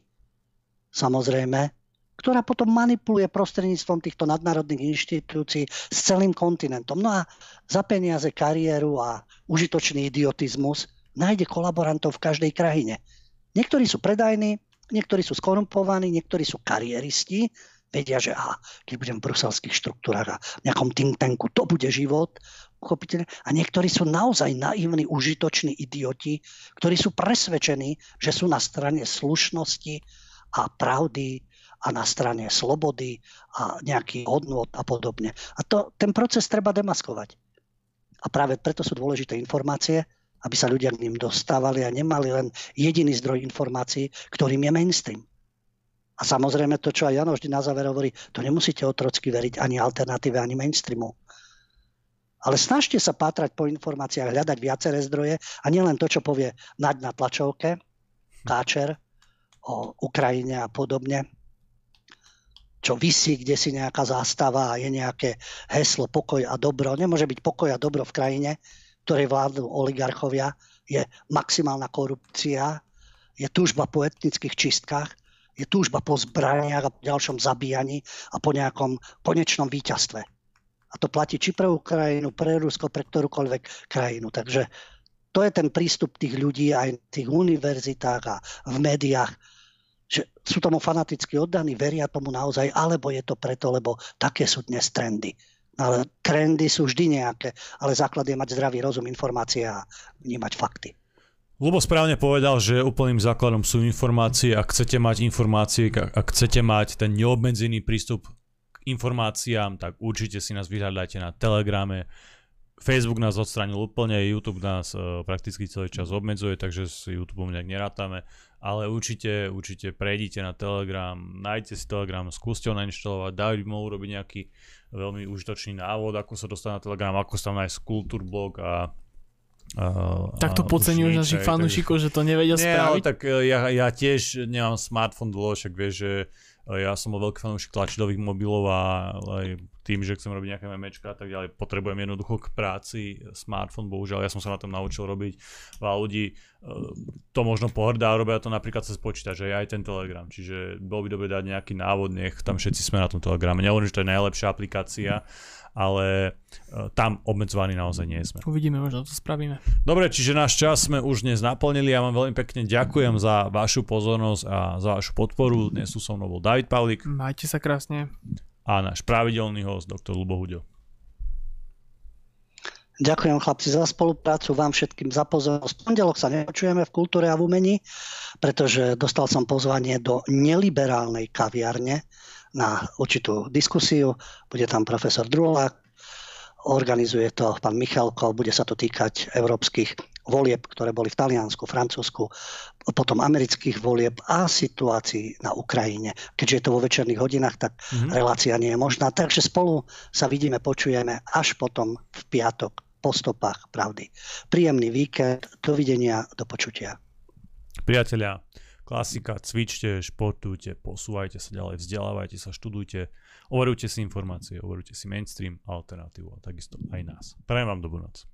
samozrejme, ktorá potom manipuluje prostredníctvom týchto nadnárodných inštitúcií s celým kontinentom. No a za peniaze, kariéru a užitočný idiotizmus nájde kolaborantov v každej krajine. Niektorí sú predajní, niektorí sú skorumpovaní, niektorí sú kariéristi, vedia, že aha, keď budem v bruselských štruktúrach a v nejakom think tanku, to bude život, pochopiteľne. A niektorí sú naozaj naivní, užitoční idioti, ktorí sú presvedčení, že sú na strane slušnosti a pravdy a na strane slobody a nejaký hodnot a podobne. A to, ten proces treba demaskovať. A práve preto sú dôležité informácie, aby sa ľudia k ním dostávali a nemali len jediný zdroj informácií, ktorým je mainstream. A samozrejme to, čo aj Jano vždy na záver hovorí, to nemusíte otrocky veriť ani alternatíve, ani mainstreamu. Ale snažte sa pátrať po informáciách, hľadať viaceré zdroje a nielen to, čo povie Naď na tlačovke, Káčer o Ukrajine a podobne, čo vysí, kde si nejaká zástava a je nejaké heslo pokoj a dobro. Nemôže byť pokoj a dobro v krajine, ktorej vládnu oligarchovia, je maximálna korupcia, je túžba po etnických čistkách, je túžba po zbraniach a po ďalšom zabíjaní a po nejakom konečnom víťazstve. A to platí či pre Ukrajinu, pre Rusko, pre ktorúkoľvek krajinu. Takže to je ten prístup tých ľudí aj v tých univerzitách a v médiách, že sú tomu fanaticky oddaní, veria tomu naozaj, alebo je to preto, lebo také sú dnes trendy. Ale trendy sú vždy nejaké, ale základ je mať zdravý rozum, informácie a vnímať fakty. Lubo správne povedal, že úplným základom sú informácie. Ak chcete mať informácie, ak chcete mať ten neobmedzený prístup informáciám, tak určite si nás vyhľadajte na Telegrame. Facebook nás odstranil úplne, YouTube nás uh, prakticky celý čas obmedzuje, takže s YouTube nejak nerátame, ale určite, určite prejdite na Telegram, nájdete si Telegram, skúste ho nainštalovať, David mohol urobiť nejaký veľmi užitočný návod, ako sa dostať na Telegram, ako sa tam nájsť kultúrblog a Uh, tak to podceňuješ našich fanúšikov, že to nevedia nie, spraviť? Nie, tak ja, ja tiež nemám smartfón dlho, však vieš, že ja som bol veľký fanúšik tlačidlových mobilov a aj tým, že chcem robiť nejaké memečka a tak ďalej, potrebujem jednoducho k práci smartfón, bohužiaľ ja som sa na tom naučil robiť. Veľa ľudí e, to možno pohrdá, robia to napríklad cez počítač, že aj ten Telegram, čiže bolo by dobre dať nejaký návod, nech tam všetci sme na tom Telegrame. Nehovorím, že to je najlepšia aplikácia, ale e, tam obmedzovaní naozaj nie sme. Uvidíme, možno to spravíme. Dobre, čiže náš čas sme už dnes naplnili. Ja vám veľmi pekne ďakujem za vašu pozornosť a za vašu podporu. Dnes sú so mnou bol David Pavlik. Majte sa krásne. A náš pravidelný host, doktor Lubo Huďo. Ďakujem chlapci za spoluprácu, vám všetkým za pozornosť. Pondelok sa nepočujeme v kultúre a v umení, pretože dostal som pozvanie do neliberálnej kaviarne na určitú diskusiu. Bude tam profesor Drulák, organizuje to pán Michalko, bude sa to týkať európskych volieb, ktoré boli v Taliansku, Francúzsku, potom amerických volieb a situácií na Ukrajine. Keďže je to vo večerných hodinách, tak mm-hmm. relácia nie je možná. Takže spolu sa vidíme, počujeme až potom v piatok po stopách pravdy. Príjemný víkend, dovidenia, do počutia. Priatelia, Klasika, cvičte, športujte, posúvajte sa ďalej, vzdelávajte sa, študujte, overujte si informácie, overujte si mainstream, alternatívu a takisto aj nás. Prajem vám dobrú noc.